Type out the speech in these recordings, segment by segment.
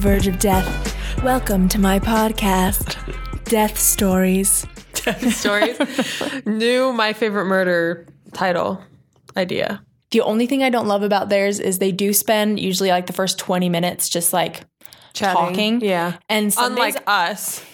verge of death. Welcome to my podcast, Death Stories. Death Stories. New my favorite murder title idea. The only thing I don't love about theirs is they do spend usually like the first 20 minutes just like Chatting. talking. Yeah. And some days Unlike us.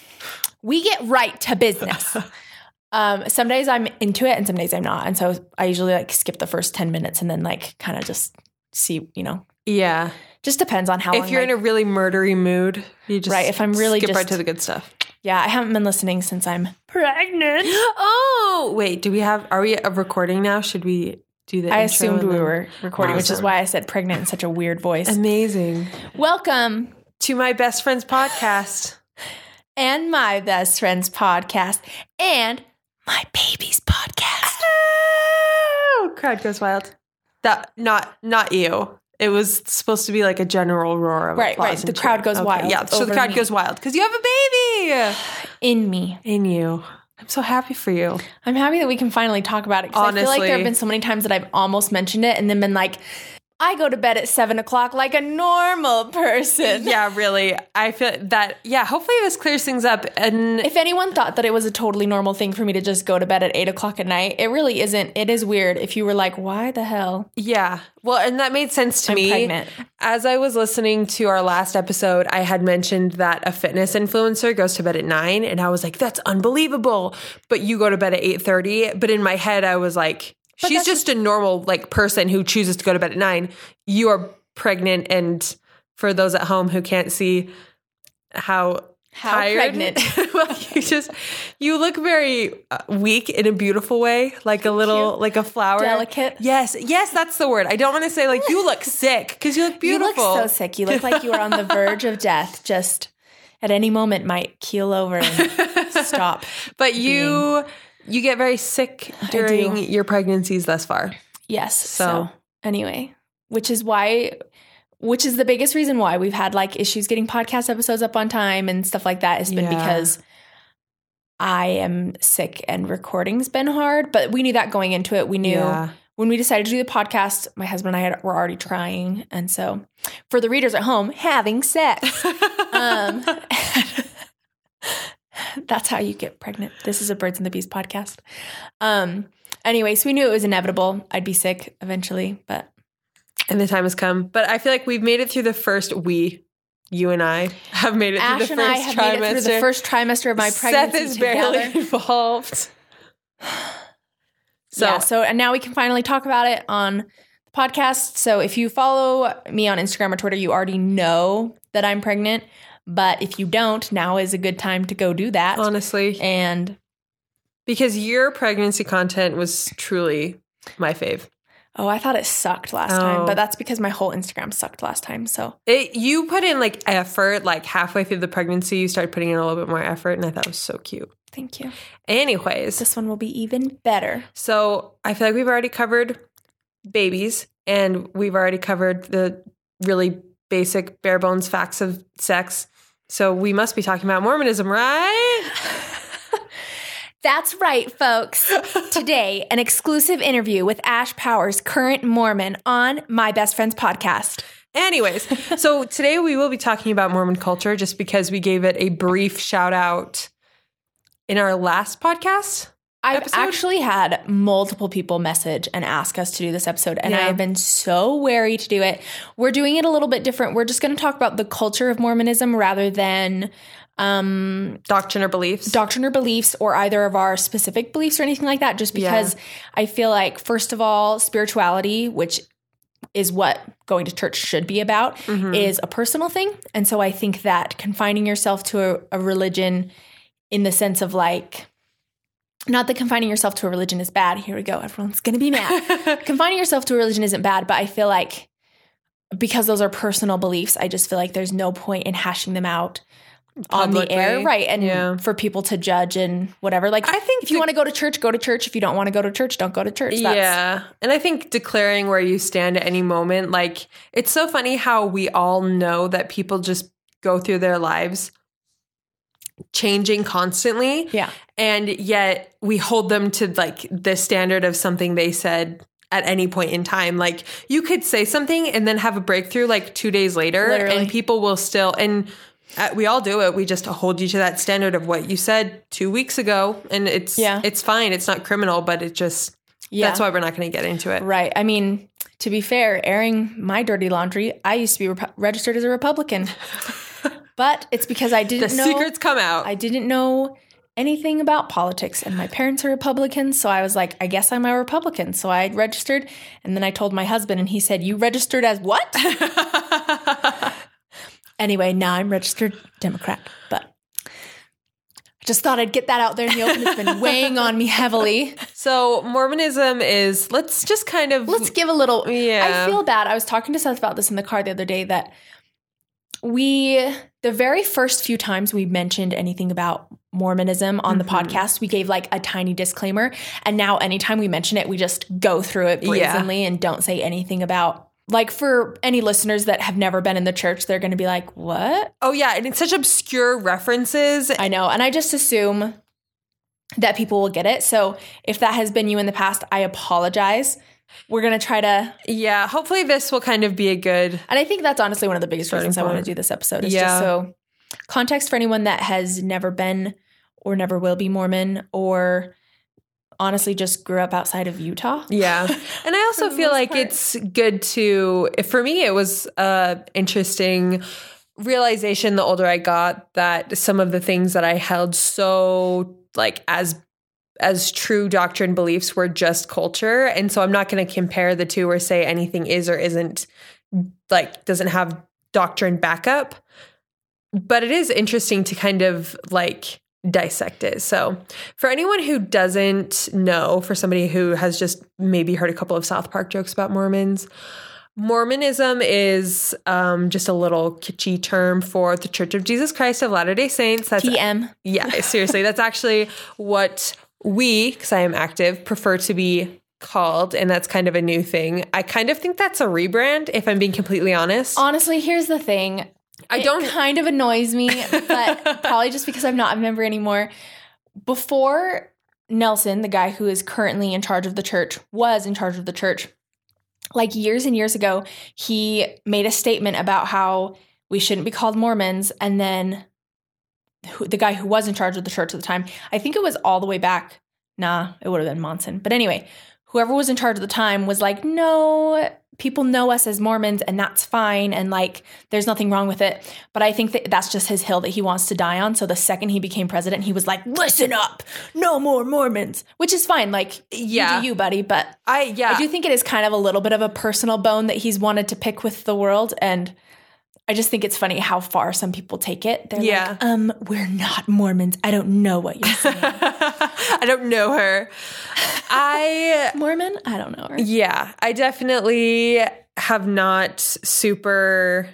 we get right to business. um, some days I'm into it and some days I'm not. And so I usually like skip the first 10 minutes and then like kind of just see, you know, Yeah. Just depends on how If you're my- in a really murdery mood, you just Right, if I'm really skip right to the good stuff. Yeah, I haven't been listening since I'm pregnant. Oh, wait, do we have are we a recording now? Should we do the I assumed we were recording, which is why I said pregnant in such a weird voice. Amazing. Welcome To my best friend's podcast. and my best friend's podcast and my baby's podcast. Oh, crowd goes wild. That not not you. It was supposed to be like a general roar of Right, applause right. The crowd goes wild Yeah, so the crowd me. goes wild because you have a baby In me. in you. I'm so happy for you. I'm happy that we can finally talk about it because I feel like there have been so many times that I've almost mentioned it and then been like, I go to bed at seven o'clock like a normal person. Yeah, really. I feel that. Yeah, hopefully this clears things up. And If anyone thought that it was a totally normal thing for me to just go to bed at eight o'clock at night, it really isn't. It is weird. If you were like, why the hell? yeah, well, and that made sense to I'm me. pregnant. As I was listening to our last episode, I had mentioned that a fitness influencer goes to bed at nine, and I was like, "That's unbelievable!" But you go to bed at eight thirty. But in my head, I was like, "She's just a normal like person who chooses to go to bed at nine. You are pregnant, and for those at home who can't see how How tired, pregnant. well, you just you look very uh, weak in a beautiful way, like a little like a flower, Delicate. Yes, yes, that's the word. I don't want to say like you look sick because you look beautiful. You look so sick. You look like you are on the verge of death. Just at any moment might keel over and stop. But you you get very sick during your pregnancies thus far. Yes. So, So- anyway, which is why, which is the biggest reason why we've had like issues getting podcast episodes up on time and stuff like that has been Yeah. because I am sick and recording's been hard. But we knew that going into it. We knew Yeah. when we decided to do the podcast, my husband and I had, were already trying. And so for the readers at home, having sex. um, that's how you get pregnant. This is a Birds and the Bees podcast. Um, anyway, so we knew it was inevitable. I'd be sick eventually, but and the time has come. But I feel like we've made it through the first we, you and I have made it through Ash the and I first have trimester. made it through the first trimester of my pregnancy Seth is barely together. involved. So yeah, so and now we can finally talk about it on the podcast. So if you follow me on Instagram or Twitter, you already know that I'm pregnant. But if you don't, now is a good time to go do that. honestly, and because your pregnancy content was truly my fave. oh, I thought it sucked last time, Oh. but that's because my whole Instagram sucked last time. So It, you put in like effort, like halfway through the pregnancy, you started putting in a little bit more effort, and I thought it was so cute. thank you. Anyways, This one will be even better. so I feel like we've already covered babies, and we've already covered the really basic, bare bones facts of sex. So we must be talking about Mormonism, right? That's right, folks. Today, an exclusive interview with Ash Powers, current Mormon, on My Best Friend's podcast. Anyways, so today we will be talking about Mormon culture just because we gave it a brief shout out in our last podcast. I've Episode? actually had multiple people message and ask us to do this episode, and I have been so wary to do it. We're doing it a little bit different. We're just going to talk about the culture of Mormonism rather than um, Doctrine or beliefs. doctrine or beliefs or either of our specific beliefs or anything like that, just Yeah. because I feel like, first of all, spirituality, which is what going to church should be about, Mm-hmm. is a personal thing. And so I think that confining yourself to a, a religion in the sense of like, not that confining yourself to a religion is bad. Here we go. Everyone's going to be mad. confining yourself to a religion isn't bad, but I feel like because those are personal beliefs, I just feel like there's no point in hashing them out on the air, right? And Yeah. for people to judge and whatever. Like, I think if you want to go to church, go to church. If you don't want to go to church, don't go to church. That's, yeah. And I think declaring where you stand at any moment, like, it's so funny how we all know that people just go through their lives changing constantly. yeah, And yet we hold them to like the standard of something they said at any point in time. Like you could say something and then have a breakthrough like two days later, Literally. and people will still and. Uh, we all do it. We just hold you to that standard of what you said two weeks ago, and it's Yeah. it's fine. It's not criminal, but it just Yeah. that's why we're not going to get into it. Right. I mean, to be fair, airing my dirty laundry, I used to be rep- registered as a Republican. but it's because I didn't know secrets come out. I didn't know anything about politics and my parents are Republicans, so I was like, I guess I'm a Republican. So I registered and then I told my husband and he said, "You registered as what?" anyway, now I'm registered Democrat. But I just thought I'd get that out there in the open. It's been weighing on me heavily. so Mormonism is let's just kind of Let's give a little. Yeah. I feel bad. I was talking to Seth about this in the car the other day that we, the very first few times we mentioned anything about Mormonism on the Mm-hmm. podcast, we gave like a tiny disclaimer. And now anytime we mention it, we just go through it Yeah. brazenly and don't say anything about. Like for any listeners that have never been in the church, they're going to be like, "What?" Oh yeah, and it's such obscure references. I know, and I just assume that people will get it. So if that has been you in the past, I apologize. We're going to try to Yeah, hopefully this will kind of be a good And I think that's honestly one of the biggest reasons I want to do this episode is Yeah. just so context for anyone that has never been or never will be Mormon or honestly just grew up outside of Utah. Yeah. And I also feel like part. it's good to for me it was a interesting realization the older I got that some of the things that I held so like as as true doctrine beliefs were just culture and so I'm not going to compare the two or say anything is or isn't like doesn't have doctrine backup but it is interesting to kind of like dissect it. So, for anyone who doesn't know, for somebody who has just maybe heard a couple of South Park jokes about Mormons, Mormonism is um, just a little kitschy term for the Church of Jesus Christ of Latter day Saints. That's TM. yeah, seriously, that's actually what we, because I am active, prefer to be called, and that's kind of a new thing. I kind of think that's a rebrand, if I'm being completely honest. Honestly, here's the thing. I It don't. kind of annoys me, but probably just because I'm not a member anymore. Before Nelson, the guy who is currently in charge of the church, was in charge of the church, like years and years ago, he made a statement about how we shouldn't be called Mormons. And then who, the guy who was in charge of the church at the time, I think it was all the way back. Nah, it would have been Monson. But anyway, whoever was in charge at the time was like, no, people know us as Mormons and that's fine. And like, there's nothing wrong with it. But I think that that's just his hill that he wants to die on. So the second he became president, he was like, listen up, no more Mormons, which is fine. Like, Yeah. you do you, buddy. But I yeah. I do think it is kind of a little bit of a personal bone that he's wanted to pick with the world. And I just think it's funny how far some people take it. They're Yeah. like, um, we're not Mormons. I don't know what you're saying. I don't know her. I Mormon? I don't know her. yeah, I definitely have not super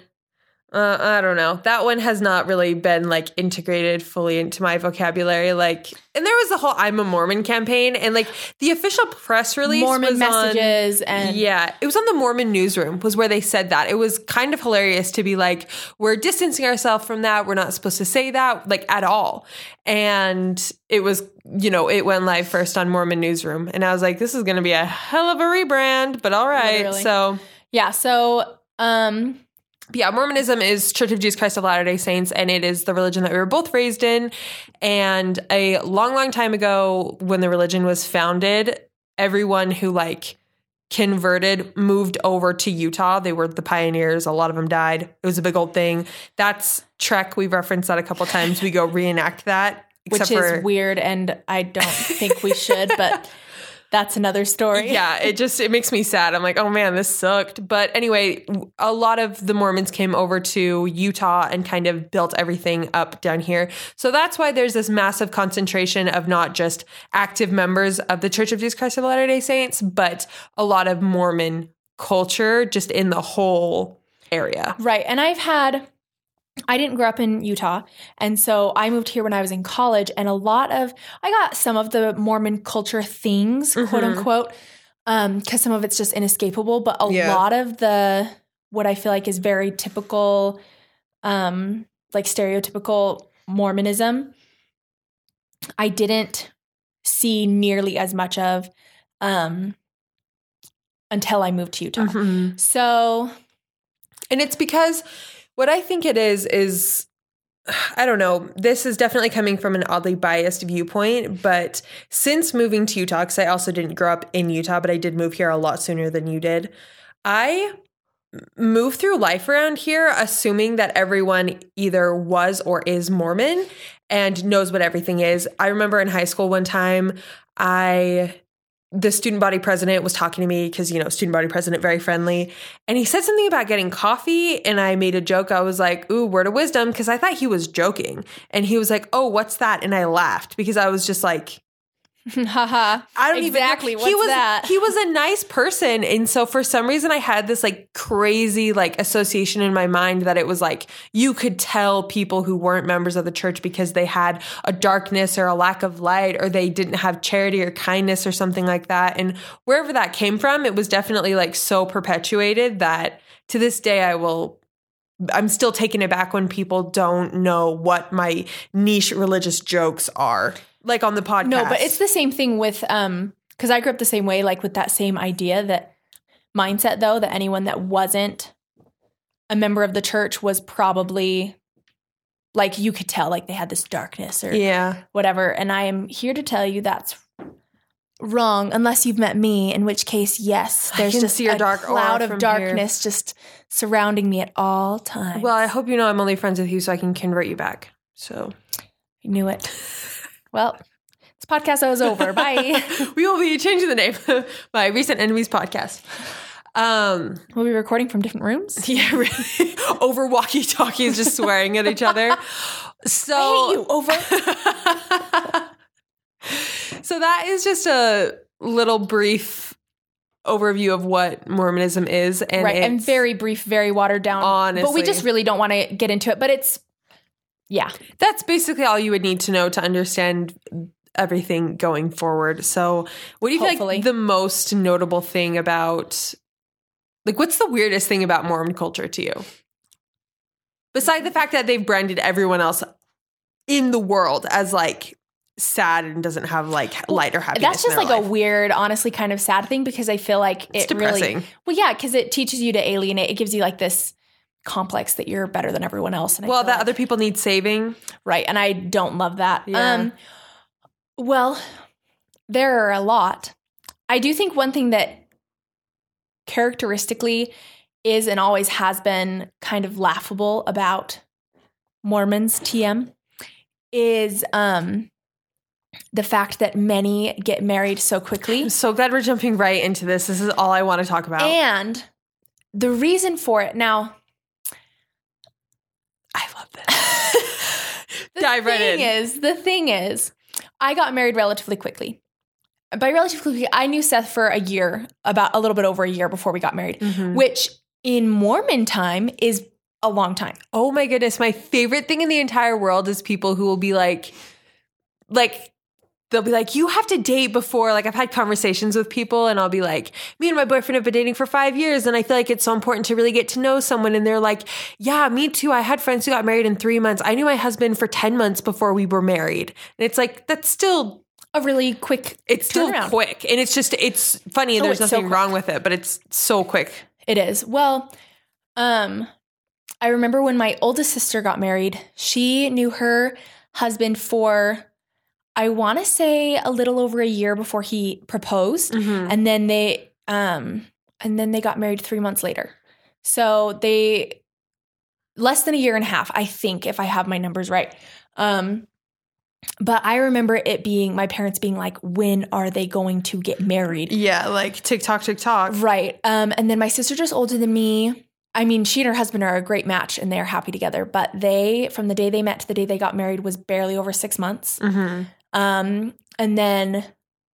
uh, I don't know. That one has not really been like integrated fully into my vocabulary. Like, and there was the whole "I'm a Mormon" campaign, and like the official press release Mormon was on- messages and yeah, it was on the Mormon newsroom was where they said that. It was kind of hilarious to be like, we're distancing ourselves from that. We're not supposed to say that like at all. And it was, you know, it went live first on Mormon newsroom. And I was like, this is going to be a hell of a rebrand, but all right. Literally. So yeah. So, um, yeah, Mormonism is Church of Jesus Christ of Latter day Saints, and it is the religion that we were both raised in. And a long, long time ago, when the religion was founded, everyone who like converted moved over to Utah. They were the pioneers. A lot of them died. It was a big old thing. That's Trek. We've referenced that a couple times. We go reenact that. which is for- weird, and I don't think we should, but that's another story. yeah it just it makes me sad i'm like oh man this sucked but anyway a lot of the mormons came over to utah and kind of built everything up down here so that's why there's this massive concentration of not just active members of the church of jesus christ of latter day saints but a lot of mormon culture just in the whole area Right. And I've had, I didn't grow up in Utah. And so I moved here when I was in college. And a lot of, I got some of the Mormon culture things, quote Mhm. unquote, because some of it's just inescapable. But a Yeah. lot of the, what I feel like is very typical, um, like stereotypical Mormonism, I didn't see nearly as much of. Um, until I moved to Utah. Mhm. So And it's because what I think it is is I don't know. This is definitely coming from an oddly biased viewpoint, but since moving to Utah, because I also didn't grow up in Utah, but I did move here a lot sooner than you did, I move through life around here assuming that everyone either was or is Mormon and knows what everything is. I remember in high school one time, I the student body president was talking to me because you know student body president very friendly. And he said something about getting coffee and i made a joke. I was like ooh word of wisdom because i thought he was joking. And he was like oh what's that? And i laughed because i was just like haha. I don't Exactly, even know. what's he was that? he was a nice person and so for some reason I had this like crazy like association in my mind that it was like you could tell people who weren't members of the church because they had a darkness or a lack of light or they didn't have charity or kindness or something like that and wherever that came from it was definitely like so perpetuated that to this day I will I'm still taken aback when people don't know what my niche religious jokes are like on the podcast. No, but it's the same thing with um because I grew up the same way, like with that same idea that mindset though, that anyone that wasn't a member of the church was probably like you could tell like they had this darkness or yeah. whatever. And I am here to tell you that's wrong unless you've met me, in which case, yes, there's just a cloud of darkness just surrounding me at all times. Well, I hope you know I'm only friends with you so I can convert you back. So I knew it. Well, this podcast is over. Bye. we will be changing the name of my recent enemies podcast. Um, we'll be recording from different rooms. yeah, really. Over walkie talkies, just swearing at each other. So you over. so that is just a little brief overview of what Mormonism is, and right, and very brief, very watered down. Honestly, but we just really don't want to get into it. But it's yeah, that's basically all you would need to know to understand everything going forward. So, what do you feel like the most notable thing about like what's the weirdest thing about Mormon culture to you? Besides the fact that they've branded everyone else in the world as like sad and doesn't have like light or happiness. that's just like their a weird, honestly, kind of sad thing because I feel like It's it really well, yeah, because it teaches you to alienate. It gives you like this complex that you're better than everyone else. And I well, that like- other people need saving. right, and I don't love that. Yeah. Um, well, there are a lot. I do think one thing that characteristically is and always has been kind of laughable about Mormons TM is um the fact that many get married so quickly I'm so glad we're jumping right into this. This is all I want to talk about. and the reason for it now I love this. the Dive right thing in. is the thing is I got married relatively quickly. By relatively quickly, I knew Seth for a year, about a little bit over a year before we got married, Mhm. which in Mormon time is a long time. Oh my goodness, my favorite thing in the entire world is people who will be like like they'll be like you have to date before like I've had conversations with people and I'll be like me and my boyfriend have been dating for 5 years and I feel like it's so important to really get to know someone and they're like yeah, me too. I had friends who got married in 3 months. I knew my husband for 10 months before we were married. And it's like that's still A really quick it's still turnaround. quick and it's just it's funny Oh, there's it's so nothing wrong with it, but it's so quick. It is. Well, um, I remember when my oldest sister got married, she knew her husband for, I want to say, a little over a year before he proposed. Mhm. And then they, um, and then they got married three months later. So they, less than a year and a half, I think, if I have my numbers right. Um, but I remember it being my parents being like, when are they going to get married? Yeah, like TikTok TikTok. Right. Um, and then my sister just older than me. I mean, she and her husband are a great match and they're happy together. But they, from the day they met to the day they got married, was barely over six months. Mhm. Um, and then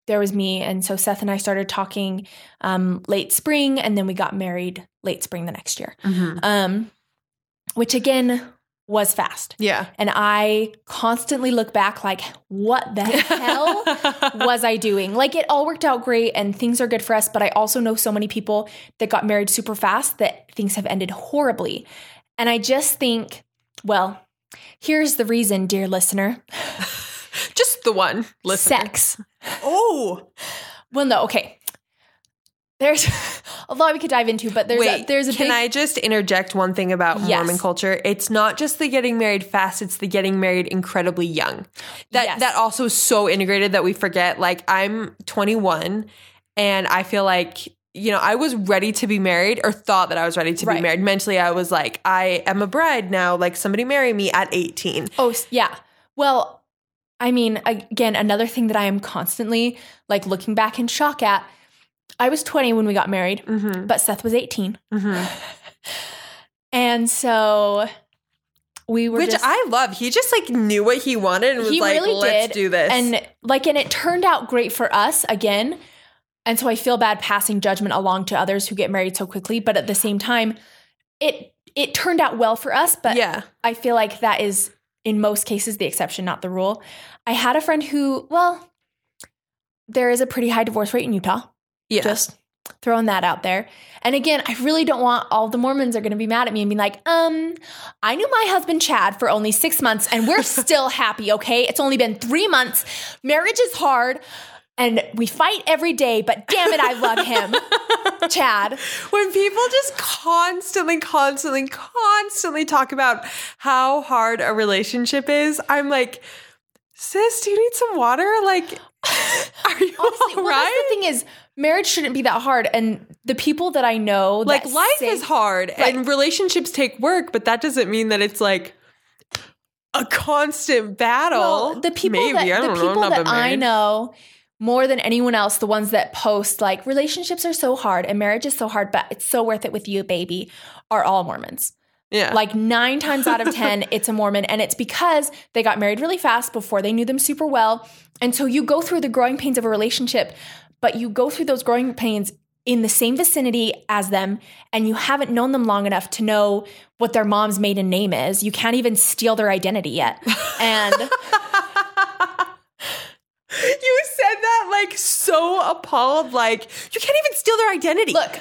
there was me. And so Seth and I started talking um, late spring, and then we got married late spring the next year, Mhm. um, which again was fast. Yeah. And I constantly look back like, what the hell was I doing? Like it all worked out great and things are good for us, but I also know so many people that got married super fast that things have ended horribly. And I just think, well, here's the reason, dear listener. Just the one. Listen. Sex. Oh. Well, no, okay. there's a lot we could dive into, but there's Wait, a, there's a can big, I just interject one thing about Yes. Mormon culture? It's not just the getting married fast; it's the getting married incredibly young. That Yes. that also is so integrated that we forget. Like I'm 21, and I feel like you know I was ready to be married, or thought that I was ready to be married. Mentally, I was like, I am a bride now. Like somebody marry me at 18. Oh, yeah. Well, I mean, again, another thing that I am constantly like looking back in shock at. I was 20 when we got married, Mm-hmm. but Seth was 18. Mm-hmm. And so we were Which just, I love. He just like knew what he wanted and was He like, really "Let's did. do this." and like and it turned out great for us again. And so I feel bad passing judgment along to others who get married so quickly, but at the same time, it it turned out well for us, but yeah, I feel like that is in most cases the exception, not the rule. I had a friend who, well, there is a pretty high divorce rate in Utah. yeah, Just throwing that out there. And again, I really don't want all the Mormons are going to be mad at me and be like, um, I knew my husband Chad for only six months and we're still happy, okay? It's only been three months. Marriage is hard and we fight every day, but damn it, I love him. Chad. when people just constantly, constantly, constantly talk about how hard a relationship is, I'm like, sis, do you need some water? Like, are you Honestly, all well, right? the thing is, marriage shouldn't be that hard. And the people that I know, Like, life say- is hard Right. and relationships take work, but that doesn't mean that it's like a constant battle. Well, the people Maybe, that I the know, people not that I know more than anyone else, the ones that post like relationships are so hard and marriage is so hard, but it's so worth it with you, baby, are all Mormons. Yeah. Like nine times out of 10, it's a Mormon. And it's because they got married really fast before they knew them super well. And so you go through the growing pains of a relationship, but you go through those growing pains in the same vicinity as them, and you haven't known them long enough to know what their mom's maiden name is. You can't even steal their identity yet. And you that like so appalled, like you can't even steal their identity. look,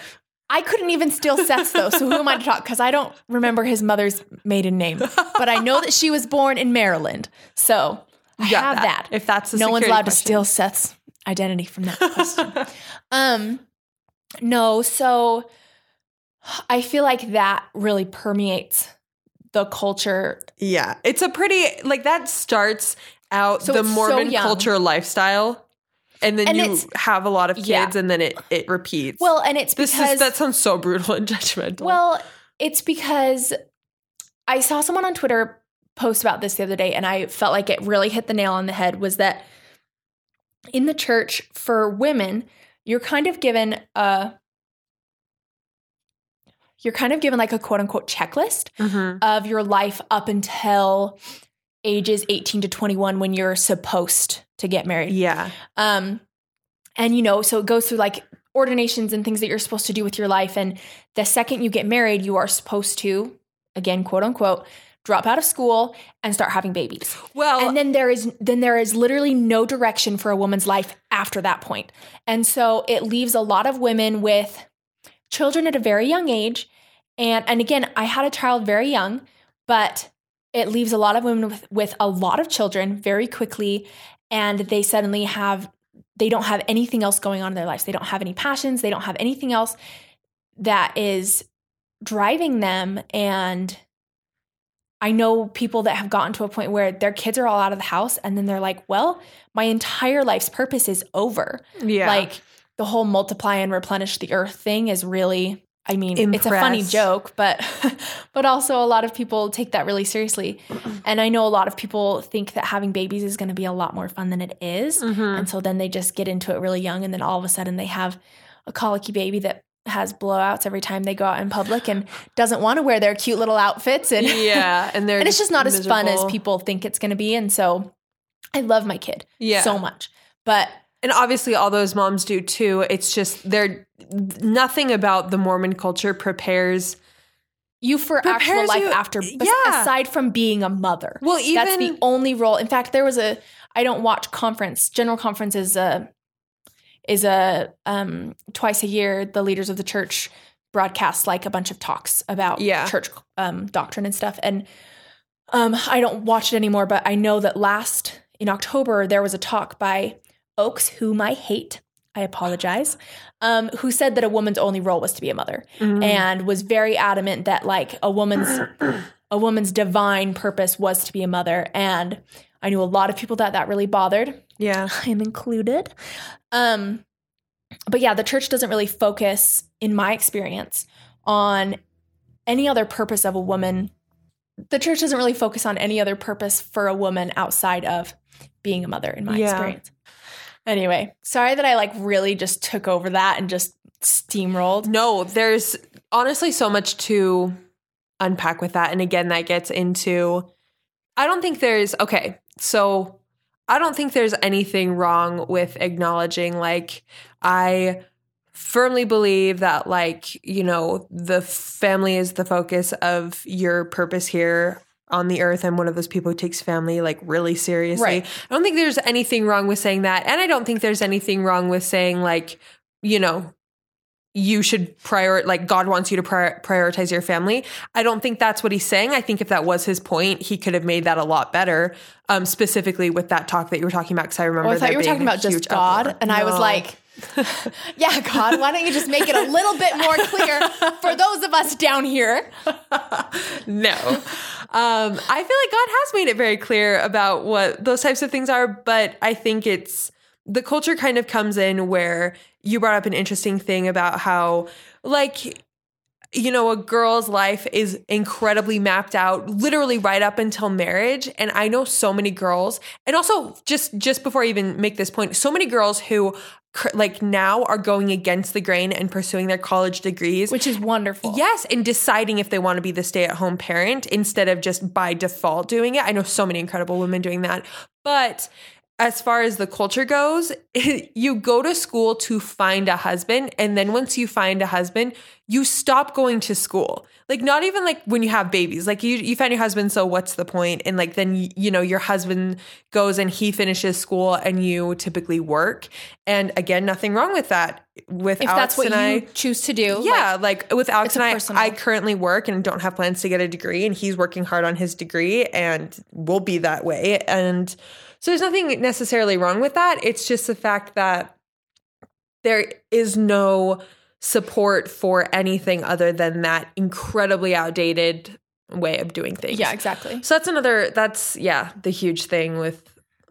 I couldn't even steal Seth's though. So who am I to talk? Because I don't remember his mother's maiden name, but I know that she was born in Maryland. So I have that. If that's the no one's allowed to steal Seth's identity from that question. um, no, so I feel like that really permeates the culture. Yeah, it's a pretty like that starts out So the it's so Mormon culture lifestyle, and then And you have a lot of kids, Yeah. and then it it repeats. Well, and it's this because is that sounds so brutal and judgmental. Well, it's because I saw someone on Twitter post about this the other day and I felt like it really hit the nail on the head was that in the church for women, you're kind of given a you're kind of given like a quote unquote checklist Mhm. of your life up until ages 18 to 21 when you're supposed to get married. yeah, Um, and you know, so it goes through like ordinations and things that you're supposed to do with your life. And the second you get married, you are supposed to, again, quote unquote, drop out of school and start having babies. well, and then there is then there is literally no direction for a woman's life after that point. And so it leaves a lot of women with children at a very young age. And and again, I had a child very young, but it leaves a lot of women with, with a lot of children very quickly and they suddenly have they don't have anything else going on in their lives. They don't have any passions, they don't have anything else that is driving them and I know people that have gotten to a point where their kids are all out of the house and then they're like, well, my entire life's purpose is over. yeah, Like the whole multiply and replenish the earth thing is really I mean, it's a funny joke, but but also a lot of people take that really seriously. And I know a lot of people think that having babies is going to be a lot more fun than it is. Mhm. And so then they just get into it really young and then all of a sudden they have a colicky baby that has blowouts every time they go out in public and doesn't want to wear their cute little outfits and yeah, and they're and it's just not as fun as people think it's going to be and so I love my kid Yeah, so much. But and obviously all those moms do too. It's just they're nothing about the Mormon culture prepares. you for actual life you- after yeah. aside from being a mother. Well, even That's the only role. In fact, there was a I don't watch conference. General conference is a is a um twice a year the leaders of the church broadcast like a bunch of talks about Yeah. church um doctrine and stuff and um I don't watch it anymore but I know that last in October there was a talk by Oaks whom I hate. I apologize, um, who said that a woman's only role was to be a mother and was very adamant that like a woman's a woman's divine purpose was to be a mother. And I knew a lot of people that that really bothered. Yeah. I am included. Um, but yeah, the church doesn't really focus, in my experience, on any other purpose of a woman. The church doesn't really focus on any other purpose for a woman outside of being a mother, in my Yeah. experience. Anyway, sorry that I like really just took over that and just steamrolled. No, there's honestly so much to unpack with that. And again, that gets into I don't think there's okay, so I don't think there's anything wrong with acknowledging like I firmly believe that like, you know, the family is the focus of your purpose here on the earth. I'm one of those people who takes family like really seriously. Right. I don't think there's anything wrong with saying that. And I don't think there's anything wrong with saying like, you know, you should prior like God wants you to prior- prioritize your family. I don't think that's what he's saying. I think if that was his point, he could have made that a lot better. Um, specifically with that talk that you were talking about, because I remember. Oh, I thought you were talking about just God, uproar. and I was like, "Yeah, God, why don't you just make it a little bit more clear for those of us down here?" no. Um, I feel like God has made it very clear about what those types of things are, but I think it's the culture kind of comes in where you brought up an interesting thing about how, like, you know, a girl's life is incredibly mapped out, literally right up until marriage. And I know so many girls, and also just just before I even make this point, so many girls who like now are going against the grain and pursuing their college degrees Which is wonderful. Yes, and deciding if they want to be the stay at home parent instead of just by default doing it. I know so many incredible women doing that. But as far as the culture goes, you go to school to find a husband. And then once you find a husband, you stop going to school. Like, not even like when you have babies. Like, you, you find your husband, so what's the point? And like, then, you know, your husband goes and he finishes school and you typically work. And again, nothing wrong with that. With if Alex that's what and you I, choose to do, yeah, like, with Alex and I, personal- I currently work and don't have plans to get a degree, and he's working hard on his degree and will be that way. And so there's nothing necessarily wrong with that. It's just the fact that there is no support for anything other than that incredibly outdated way of doing things. yeah, exactly. So that's another that's yeah, the huge thing with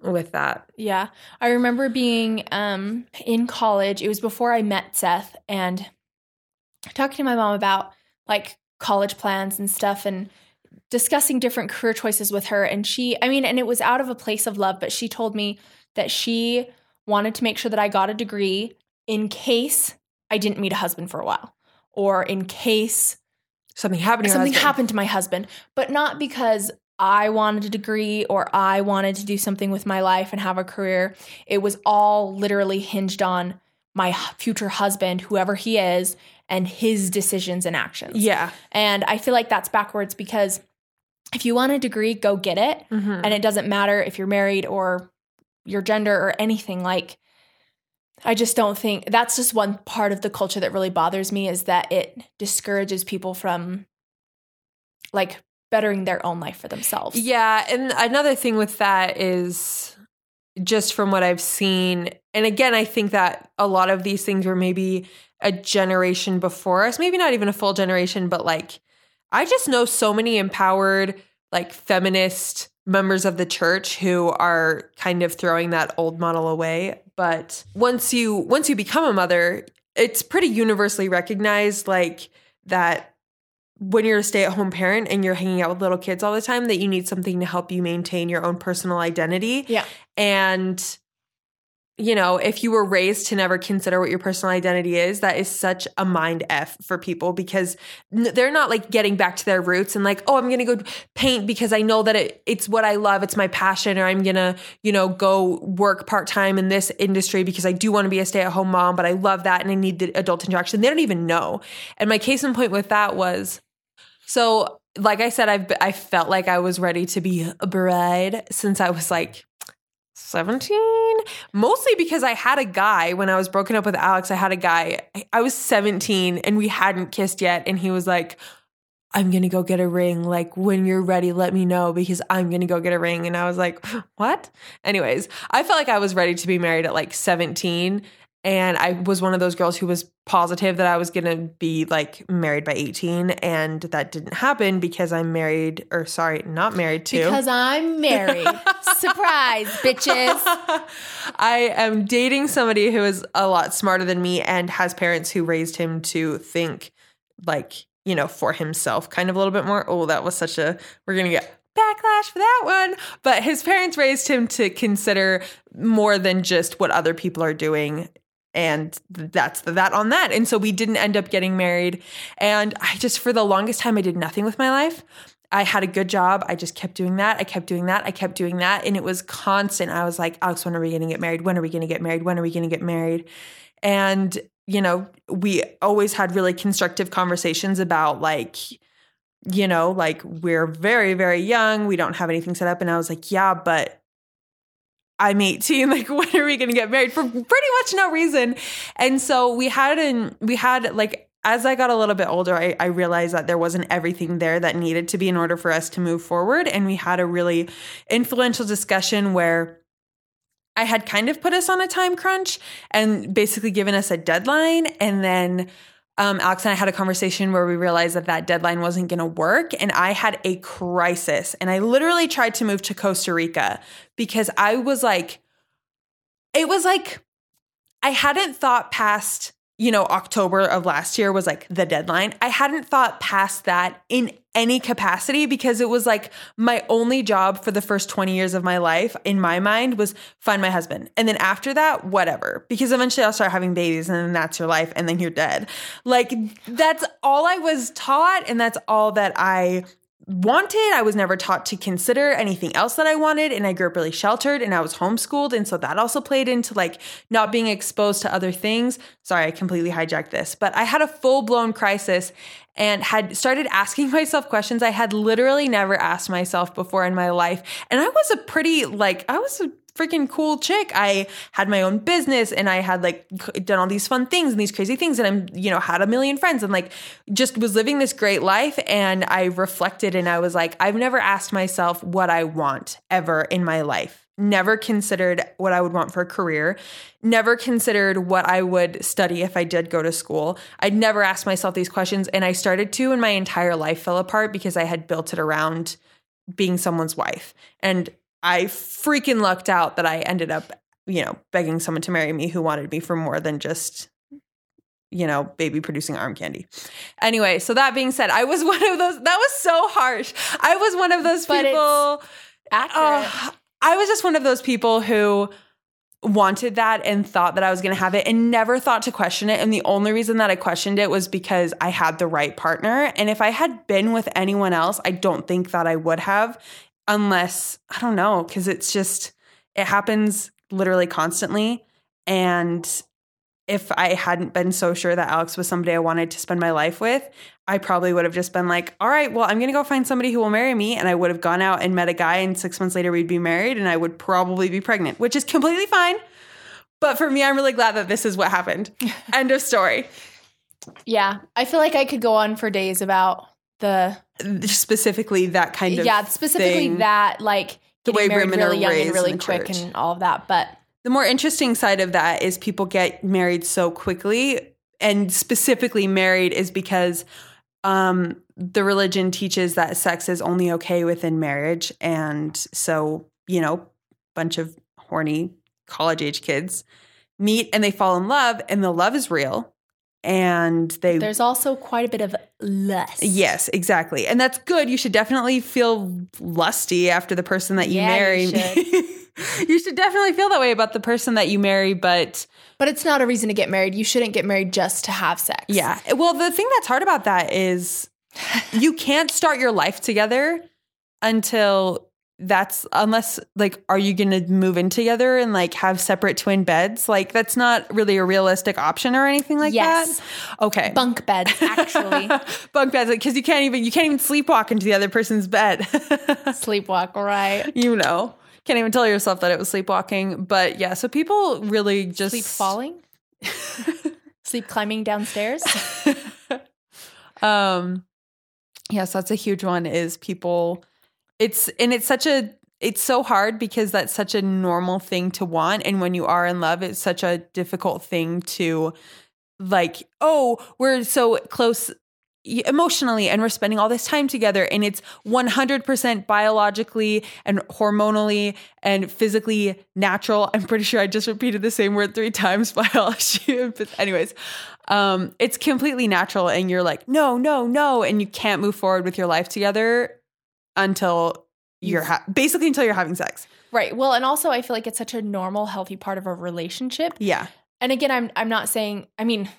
with that. Yeah. I remember being um, in college. It was before I met Seth and talking to my mom about like college plans and stuff and discussing different career choices with her. And she, I mean, and it was out of a place of love, but she told me that she wanted to make sure that I got a degree in case I didn't meet a husband for a while or in case Something happened to something husband. happened to my husband, but not because I wanted a degree or I wanted to do something with my life and have a career. It was all literally hinged on my future husband, whoever he is, and his decisions and actions. Yeah. And I feel like that's backwards because if you want a degree, go get it. Mhm. And it doesn't matter if you're married or your gender or anything. Like, I just don't think that's just one part of the culture that really bothers me is that it discourages people from like bettering their own life for themselves. Yeah, and another thing with that is just from what I've seen, and again, I think that a lot of these things were maybe a generation before us, maybe not even a full generation, but like I just know so many empowered, like feminist members of the church who are kind of throwing that old model away. But once you once you become a mother, it's pretty universally recognized like that when you're a stay-at-home parent and you're hanging out with little kids all the time that you need something to help you maintain your own personal identity Yeah. and you know if you were raised to never consider what your personal identity is that is such a mind f for people because they're not like getting back to their roots and like oh i'm gonna go paint because i know that it, it's what i love it's my passion or i'm gonna you know go work part-time in this industry because i do want to be a stay-at-home mom but i love that and i need the adult interaction. They don't even know. And my case in point with that was so, like I said, I've I felt like I was ready to be a bride since I was like 17. Mostly because I had a guy when I was broken up with Alex. I had a guy. I was 17 and we hadn't kissed yet, and he was like. I'm gonna go get a ring. Like when you're ready, let me know because I'm gonna go get a ring. And I was like, what? Anyways, I felt like I was ready to be married at like 17. And I was one of those girls who was positive that I was going to be like married by 18. And that didn't happen because I'm married, or sorry, not married to. Because I'm married. Surprise, bitches. I am dating somebody who is a lot smarter than me and has parents who raised him to think like, you know, for himself kind of a little bit more. Oh, that was such a, we're going to get backlash for that one. But his parents raised him to consider more than just what other people are doing. And that's the, that on that. And so we didn't end up getting married. And I just, for the longest time, I did nothing with my life. I had a good job. I just kept doing that. I kept doing that. I kept doing that. And it was constant. I was like, Alex, when are we going to get married? When are we going to get married? When are we going to get married? And, you know, we always had really constructive conversations about like, you know, like we're very, very young. We don't have anything set up. And I was like, yeah, but I'm 18. Like, when are we going to get married? For pretty much no reason. And so we had an, we had like, as I got a little bit older, I, I realized that there wasn't everything there that needed to be in order for us to move forward. And we had a really influential discussion where I had kind of put us on a time crunch and basically given us a deadline. And then um, Alex and I had a conversation where we realized that that deadline wasn't going to work. And I had a crisis. And I literally tried to move to Costa Rica because I was like, it was like, I hadn't thought past, you know, October of last year was like the deadline. I hadn't thought past that in any capacity because it was like my only job for the first 20 years of my life in my mind was find my husband. And then after that, whatever. Because eventually I'll start having babies and then that's your life and then you're dead. Like that's all I was taught and that's all that I wanted. I was never taught to consider anything else that I wanted. And I grew up really sheltered and I was homeschooled. And so that also played into like not being exposed to other things. Sorry, I completely hijacked this, but I had a full blown crisis and had started asking myself questions I had literally never asked myself before in my life. And I was a pretty, like, I was a freaking cool chick. I had my own business and I had like done all these fun things and these crazy things and I'm, you know, had a million friends and like just was living this great life and I reflected and I was like, I've never asked myself what I want ever in my life. Never considered what I would want for a career. Never considered what I would study if I did go to school. I'd never asked myself these questions and I started to and my entire life fell apart because I had built it around being someone's wife. And I freaking lucked out that I ended up, you know, begging someone to marry me who wanted me for more than just you know, baby producing arm candy. Anyway, so that being said, I was one of those that was so harsh. I was one of those But people Accurate. Oh, I was just one of those people who wanted that and thought that I was going to have it and never thought to question it. And the only reason that I questioned it was because I had the right partner. And if I had been with anyone else, I don't think that I would have, unless, I don't know, because it's just, it happens literally constantly. And if I hadn't been so sure that Alex was somebody I wanted to spend my life with, I probably would have just been like, all right, well, I'm going to go find somebody who will marry me. And I would have gone out and met a guy, and six months later, we'd be married, and I would probably be pregnant, which is completely fine. But for me, I'm really glad that this is what happened. End of story. yeah. I feel like I could go on for days about the Specifically, that kind of yeah, specifically thing. that like The way women are really young raised and really quick church. and all of that. But The more interesting side of that is people get married so quickly, and specifically married is because um, the religion teaches that sex is only okay within marriage, and so you know, bunch of horny college age kids meet and they fall in love, and the love is real, and they there's also quite a bit of lust. Yes, exactly. And that's good. You should definitely feel lusty after the person that you Yeah, marry. you should. you should definitely feel that way about the person that you marry, but But it's not a reason to get married. You shouldn't get married just to have sex. yeah. Well, the thing that's hard about that is you can't start your life together until that's unless like are you going to move in together and like have separate twin beds? Like that's not really a realistic option or anything like Yes. that. Okay. Bunk beds, actually. Bunk beds because you can't even you can't even sleepwalk into the other person's bed. Sleepwalk, right? you know can't even tell yourself that it was sleepwalking but yeah so people really just Sleep falling? Sleep climbing downstairs? um yes that's a huge one is people it's and it's such a it's so hard because that's such a normal thing to want. And when you are in love it's such a difficult thing to like oh we're so close emotionally and we're spending all this time together. And it's 100% biologically and hormonally and physically natural. I'm pretty sure i just repeated the same word three times biology. Anyways um it's completely natural. And you're like no no no. And you can't move forward with your life together until you're ha- basically until you're having sex Right. Well, and also I feel like it's such a normal, healthy part of a relationship. yeah And again, I'm I'm not saying. I mean,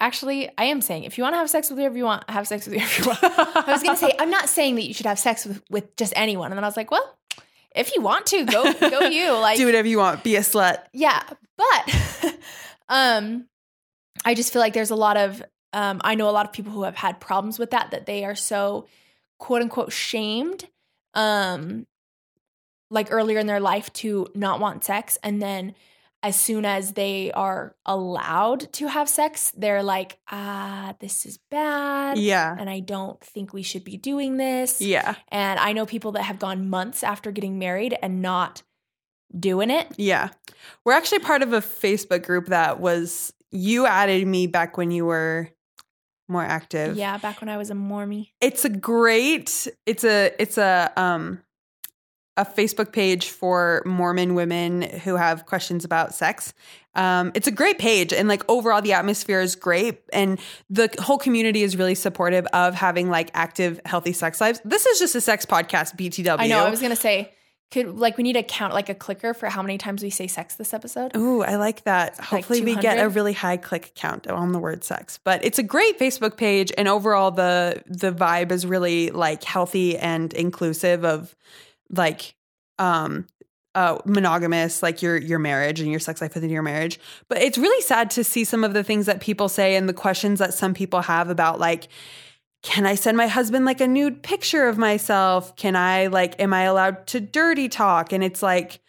actually, I am saying if you want to have sex with whoever you want, have sex with whoever you want. I was gonna say I'm not saying that you should have sex with with just anyone, and then I was like, well, if you want to, go go you. Like, do whatever you want be a slut yeah, but um, I just feel like there's a lot of um, I know a lot of people who have had problems with that that they are so quote unquote shamed um like earlier in their life to not want sex and then as soon as they are allowed to have sex they're like ah this is bad yeah. and I don't think we should be doing this. Yeah. And I know people that have gone months after getting married and not doing it. Yeah. We're actually part of a Facebook group that was you added me back when you were more active. yeah back when I was a normie It's a great it's a it's a um a Facebook page for Mormon women who have questions about sex. Um, it's a great page, and like overall, the atmosphere is great, and the whole community is really supportive of having like active, healthy sex lives. This is just a sex podcast, BTW. I know. I was gonna say, could like we need a count like a clicker for how many times we say sex this episode. Ooh, I like that. Hopefully, we get a really high click count on the word sex. But it's a great Facebook page, and overall, the the vibe is really like healthy and inclusive of like um uh monogamous like your your marriage and your sex life within your marriage but it's really sad to see some of the things that people say and the questions that some people have about like can I send my husband like a nude picture of myself? Can I like am I allowed to dirty talk? And it's like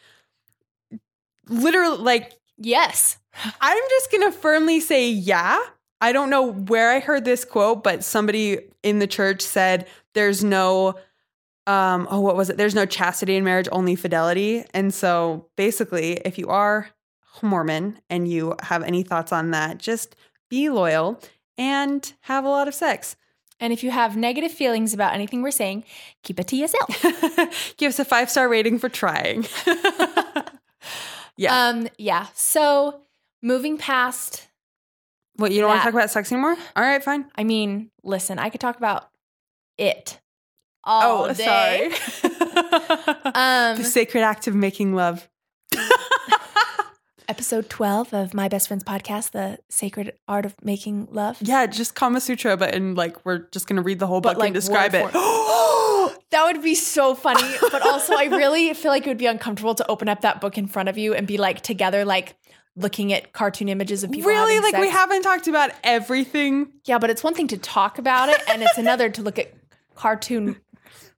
literally like Yes. I'm just going to firmly say yeah. I don't know where I heard this quote, but somebody in the church said there's no um oh what was it? There's no chastity in marriage, only fidelity. And so basically, if you are Mormon and you have any thoughts on that, just be loyal and have a lot of sex. And if you have negative feelings about anything we're saying, keep it to yourself. Give us a five star rating for trying. yeah. Um, yeah. So moving past, what, you don't want to talk about sex anymore? All right, fine. I mean, listen, I could talk about it all oh, day. sorry. Um, the sacred act of making love. Episode 12 of my best friend's podcast, The Sacred Art of Making Love. Yeah, just Kama Sutra, but and like we're just gonna read the whole But, book like, and describe it. That would be so funny. But also, I really feel like it would be uncomfortable to open up that book in front of you and be like together, like looking at cartoon images of people. really? Like we haven't talked about everything. Yeah, but it's one thing to talk about it, and it's another to look at cartoon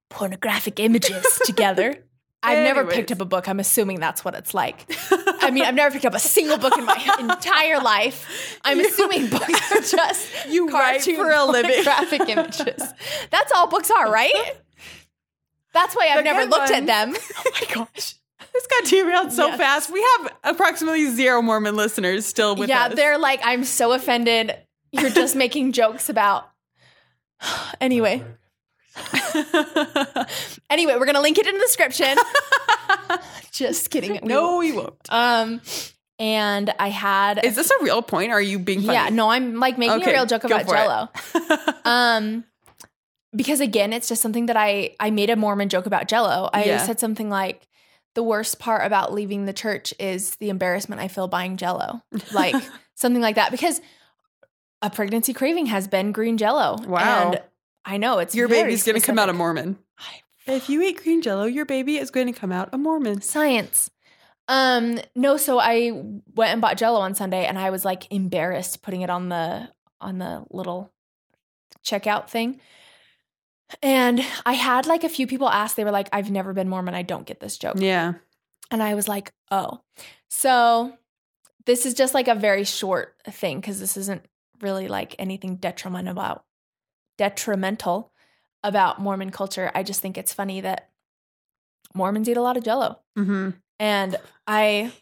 pornographic images together. I've never Anyways. picked up a book. I'm assuming that's what it's like. I mean, I've never picked up a single book in my entire life. I'm assuming books are just You write for a living. pornographic images. That's all books are, right? That's why I've The never looked at them. Oh my gosh. This got derailed so Yes. fast. We have approximately zero Mormon listeners still with yeah, us. they're like, I'm so offended. You're just making jokes about. Anyway, anyway, we're gonna link it in the description. just kidding. No, we won't. Um, and I had Is this a real point? Or are you being funny? yeah, no, I'm like making Okay, a real joke about. Jello. um, because again, it's just something that I I made a Mormon joke about Jello. I Yeah. said something like. The worst part about leaving the church is the embarrassment I feel buying Jello, like something like that. Because a pregnancy craving has been green Jello. Wow. and I know it's Your baby's going to come out a. Mormon. If you eat green jello, your baby is going to come out a Mormon. science. Um, no, so I went and bought Jello on Sunday, and I was like embarrassed putting it on the on the little checkout thing. And I had like a few people ask. They were like, "I've never been Mormon. I don't get this joke." Yeah. And I was like, "Oh." So this is just like a very short thing because this isn't really like anything detrimental about detrimental about Mormon culture. I just think it's funny that Mormons eat a lot of jello. Mm-hmm. And I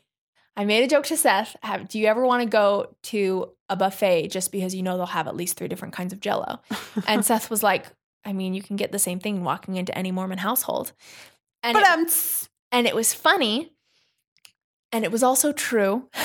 I made a joke to Seth. Have, do you ever want to go to a buffet just because you know they'll have at least three different kinds of jello? And Seth was like, I mean, you can get the same thing walking into any Mormon household. And it, um, and it was funny. And it was also true.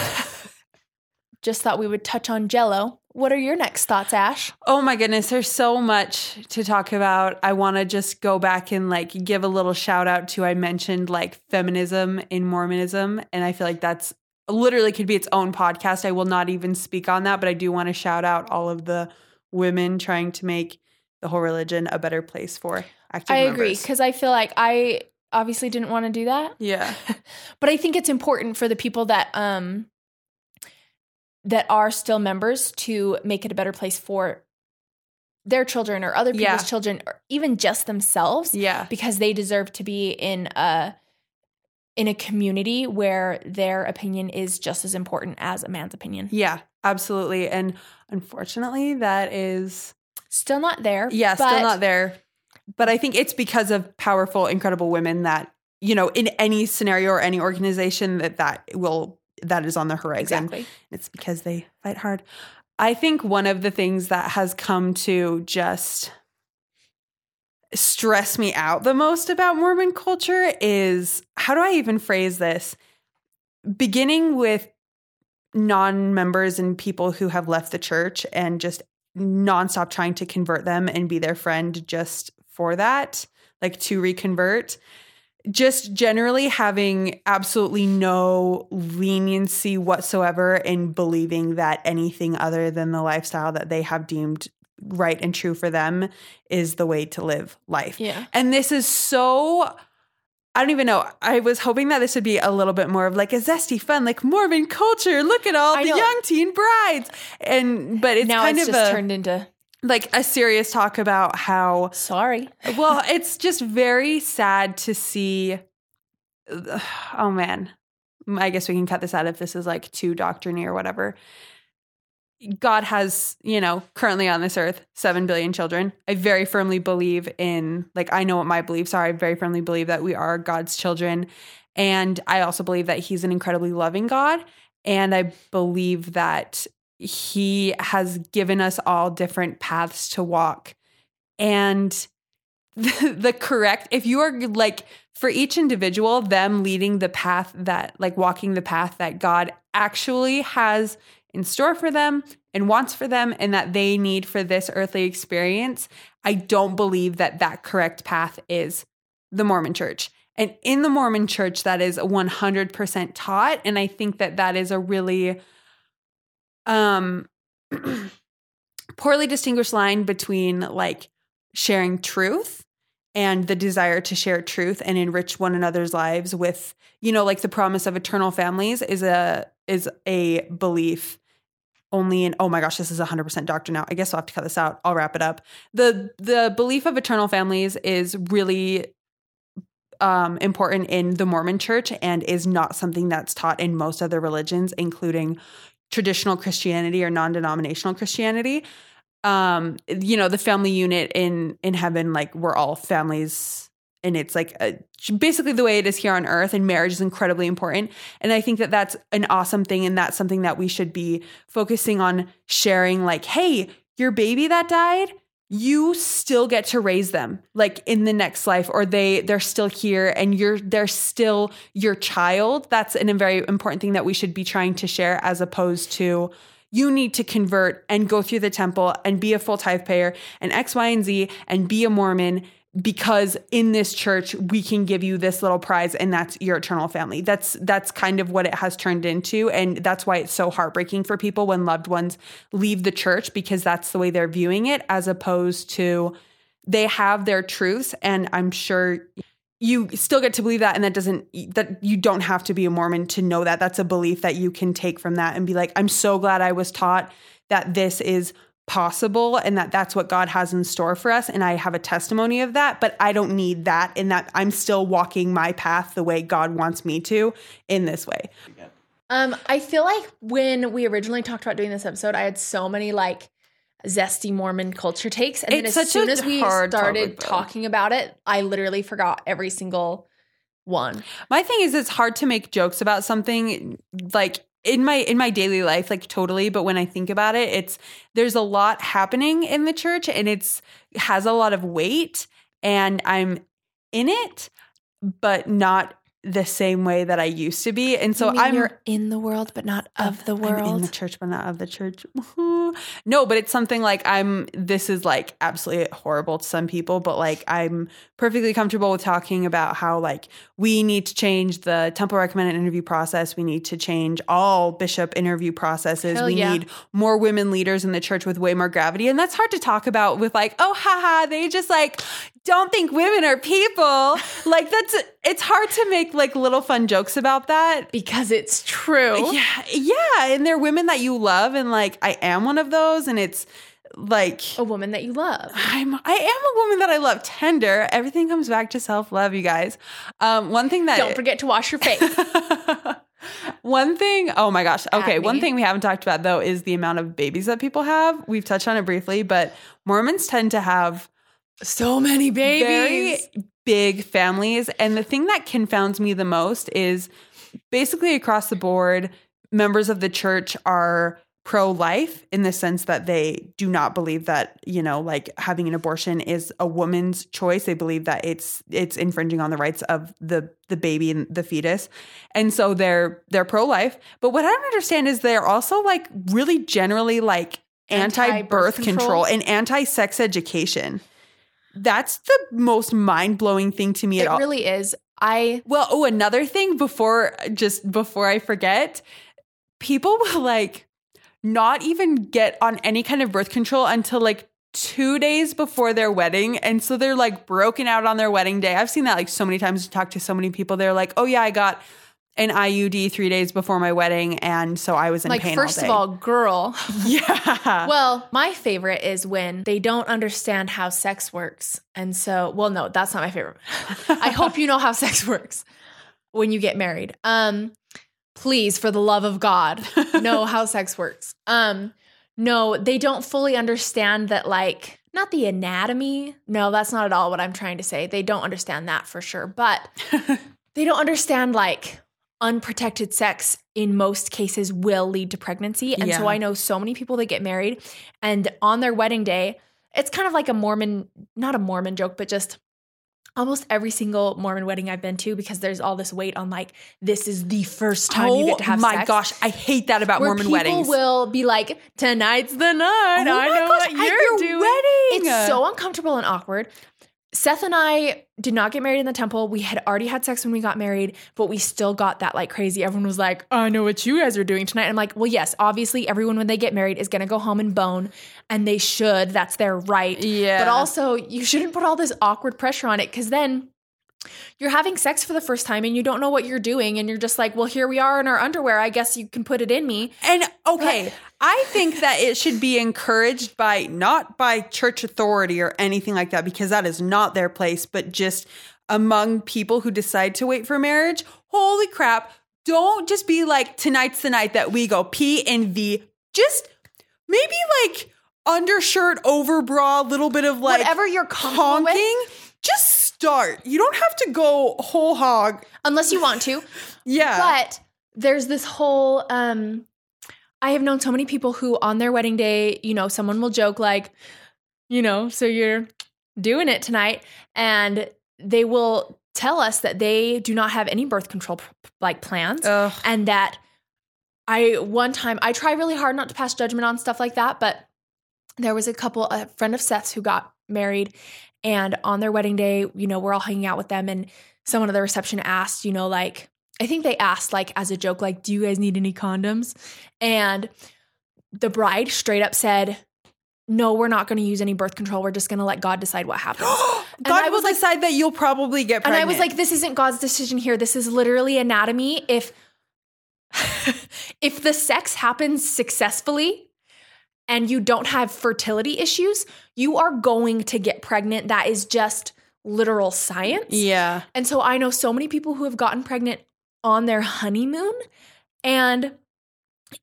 just thought we would touch on jello. What are your next thoughts, Ash? Oh my goodness, there's so much to talk about. I want to just go back and like give a little shout out to I mentioned like feminism in Mormonism and I feel like that's literally could be its own podcast. I will not even speak on that, but I do want to shout out all of the women trying to make the whole religion a better place for active I agree because I feel like I obviously didn't want to do that. Yeah. but I think it's important for the people that um that are still members to make it a better place for their children or other people's Yeah. children or even just themselves Yeah. because they deserve to be in a in a community where their opinion is just as important as a man's opinion. Yeah, absolutely. And unfortunately, that is Still not there. Yeah, but still not there. But I think it's because of powerful, incredible women that you know, in any scenario or any organization, that that will that is on the horizon. Exactly. It's because they fight hard. I think one of the things that has come to just stress me out the most about Mormon culture is how do I even phrase this? Beginning with non members and people who have left the church and just nonstop trying to convert them and be their friend just for that, like to reconvert. Just generally having absolutely no leniency whatsoever in believing that anything other than the lifestyle that they have deemed right and true for them is the way to live life. Yeah. And this is so I don't even know. I was hoping that this would be a little bit more of like a zesty fun, like Mormon culture. Look at all I the know. young teen brides. And but it's now kind it's of just a, turned into like a serious talk about how sorry. well, it's just very sad to see oh man. I guess we can cut this out if this is like too doctriny or whatever. God has, you know, currently on this earth, 7 billion children. I very firmly believe in, like, I know what my beliefs are. I very firmly believe that we are God's children. And I also believe that He's an incredibly loving God. And I believe that He has given us all different paths to walk. And the, the correct, if you are like, for each individual, them leading the path that, like, walking the path that God actually has in store for them and wants for them and that they need for this earthly experience, I don't believe that that correct path is the Mormon church. And in the Mormon church, that is 100% taught. And I think that that is a really um, poorly distinguished line between like sharing truth and the desire to share truth and enrich one another's lives with you know like the promise of eternal families is a is a belief only in oh my gosh this is 100% doctor now. I guess i'll have to cut this out. I'll wrap it up. The the belief of eternal families is really um, important in the mormon church and is not something that's taught in most other religions including traditional christianity or non-denominational christianity um you know the family unit in in heaven like we're all families and it's like a, basically the way it is here on earth and marriage is incredibly important and i think that that's an awesome thing and that's something that we should be focusing on sharing like hey your baby that died you still get to raise them like in the next life or they they're still here and you're they're still your child. That's an, a very important thing that we should be trying to share as opposed to you need to convert and go through the temple and be a full tithe payer and X, Y, and Z and be a Mormon because in this church we can give you this little prize and that's your eternal family. That's that's kind of what it has turned into. And that's why it's so heartbreaking for people when loved ones leave the church because that's the way they're viewing it as opposed to they have their truths. And I'm sure you still get to believe that. And that doesn't that you don't have to be a mormon to know that. That's a belief that you can take from that and be like i'm so glad i was taught that this is possible and that that's what god has in store for us. And i have a testimony of that but i don't need that and that i'm still walking my path the way god wants me to in this way. Um, I feel like when we originally talked about doing this episode, I had so many like zesty Mormon culture takes, and then as such soon as we started talking about it, I literally forgot every single one. My thing is it's hard to make jokes about something like in my in my daily life like totally but when I think about it it's there's a lot happening in the church and it's has a lot of weight and I'm in it but not the same way that I used to be and so I'm you're in the world, but not of the I'm world. in the church, but not of the church. no, but it's something like I'm. This is like absolutely horrible to some people, but like I'm perfectly comfortable with talking about how like we need to change the temple recommended interview process. We need to change all bishop interview processes. Hell we yeah. need more women leaders in the church with way more gravity, and that's hard to talk about with like, oh, haha, they just like don't think women are people. like that's it's hard to make like little fun jokes about that because it's true. yeah, yeah, and they're women that you love, and like I am one of those, and it's like A woman that you love. I'm I am a woman that I love. Tender. Everything comes back to self love, you guys. Um, one thing that Don't forget to wash your face. one thing, oh my gosh. Okay, one thing we haven't talked about though is the amount of babies that people have. We've touched on it briefly, but Mormons tend to have so many very big families. And the thing that confounds me the most is basically across the board, members of the church are pro life in the sense that they do not believe that, you know, like having an abortion is a woman's choice. They believe that it's it's infringing on the rights of the the baby and the fetus. And so they're they're pro life. But what I don't understand is they're also like really generally like anti Anti-birth birth control control. and anti sex education. That's the most mind blowing thing to me It at all. really is. I well, oh, another thing before just before I forget, people will like not even get on any kind of birth control until like two days before their wedding. And so they're like broken out on their wedding day. I've seen that like so many times, talk to so many people. They're like, oh, yeah, I got an IUD three days before my wedding. And so I was in like pain. first all of all, girl. yeah. Well, my favorite is when they don't understand how sex works. And so, well, no, that's not my favorite. I hope you know how sex works when you get married. Um, please, for the love of God, know how sex works. Um, no, they don't fully understand that, like, not the anatomy. No, that's not at all what I'm trying to say. They don't understand that for sure. But they don't understand, like, unprotected sex in most cases will lead to pregnancy. And so I know so many people that get married and on their wedding day, it's kind of like a Mormon, not a Mormon joke, but just almost every single Mormon wedding I've been to because there's all this weight on like this is the first time you get oh to have Oh my sex. gosh, I hate that about Where Mormon people weddings. People will be like, "Tonight's the night. Oh I my know gosh, what at you're your doing." wedding. It's so uncomfortable and awkward. Seth and I did not get married in the temple. We had already had sex when we got married, but we still got that like crazy. Everyone was like, I know what you guys are doing tonight. I'm like, well, yes, obviously, everyone when they get married is going to go home and bone, and they should. That's their right. Yeah. But also, you shouldn't put all this awkward pressure on it because then you're having sex for the first time and you don't know what you're doing. And you're just like, well, here we are in our underwear. I guess you can put it in me. And okay, I think that it should be encouraged by not by church authority or anything like that because that is not their place, but just among people who decide to wait for marriage. Holy crap, don't just be like tonight's the night that we go P and V. Just maybe like undershirt, over bra little bit of like Whatever you're comfortable with. Just start. You don't have to go whole hog. Unless you want to. Yeah. But there's this whole um I have known so many people who on their wedding day, you know, someone will joke like, you know, so you're doing it tonight and they will tell us that they do not have any birth control like plans Ugh. and that I one time I try really hard not to pass judgment on stuff like that, but there was a couple a friend of Seth's who got married and on their wedding day, you know, we're all hanging out with them and someone at the reception asked, you know, like I think they asked like as a joke like do you guys need any condoms? And the bride straight up said, "No, we're not going to use any birth control. We're just going to let God decide what happens." And God I will was like- decide that you'll probably get pregnant. And. I was like, this isn't God's decision here. This is literally anatomy. If if the sex happens successfully and you don't have fertility issues, you are going to get pregnant. That is just literal science. yeah. And so I know so many people who have gotten pregnant on their honeymoon and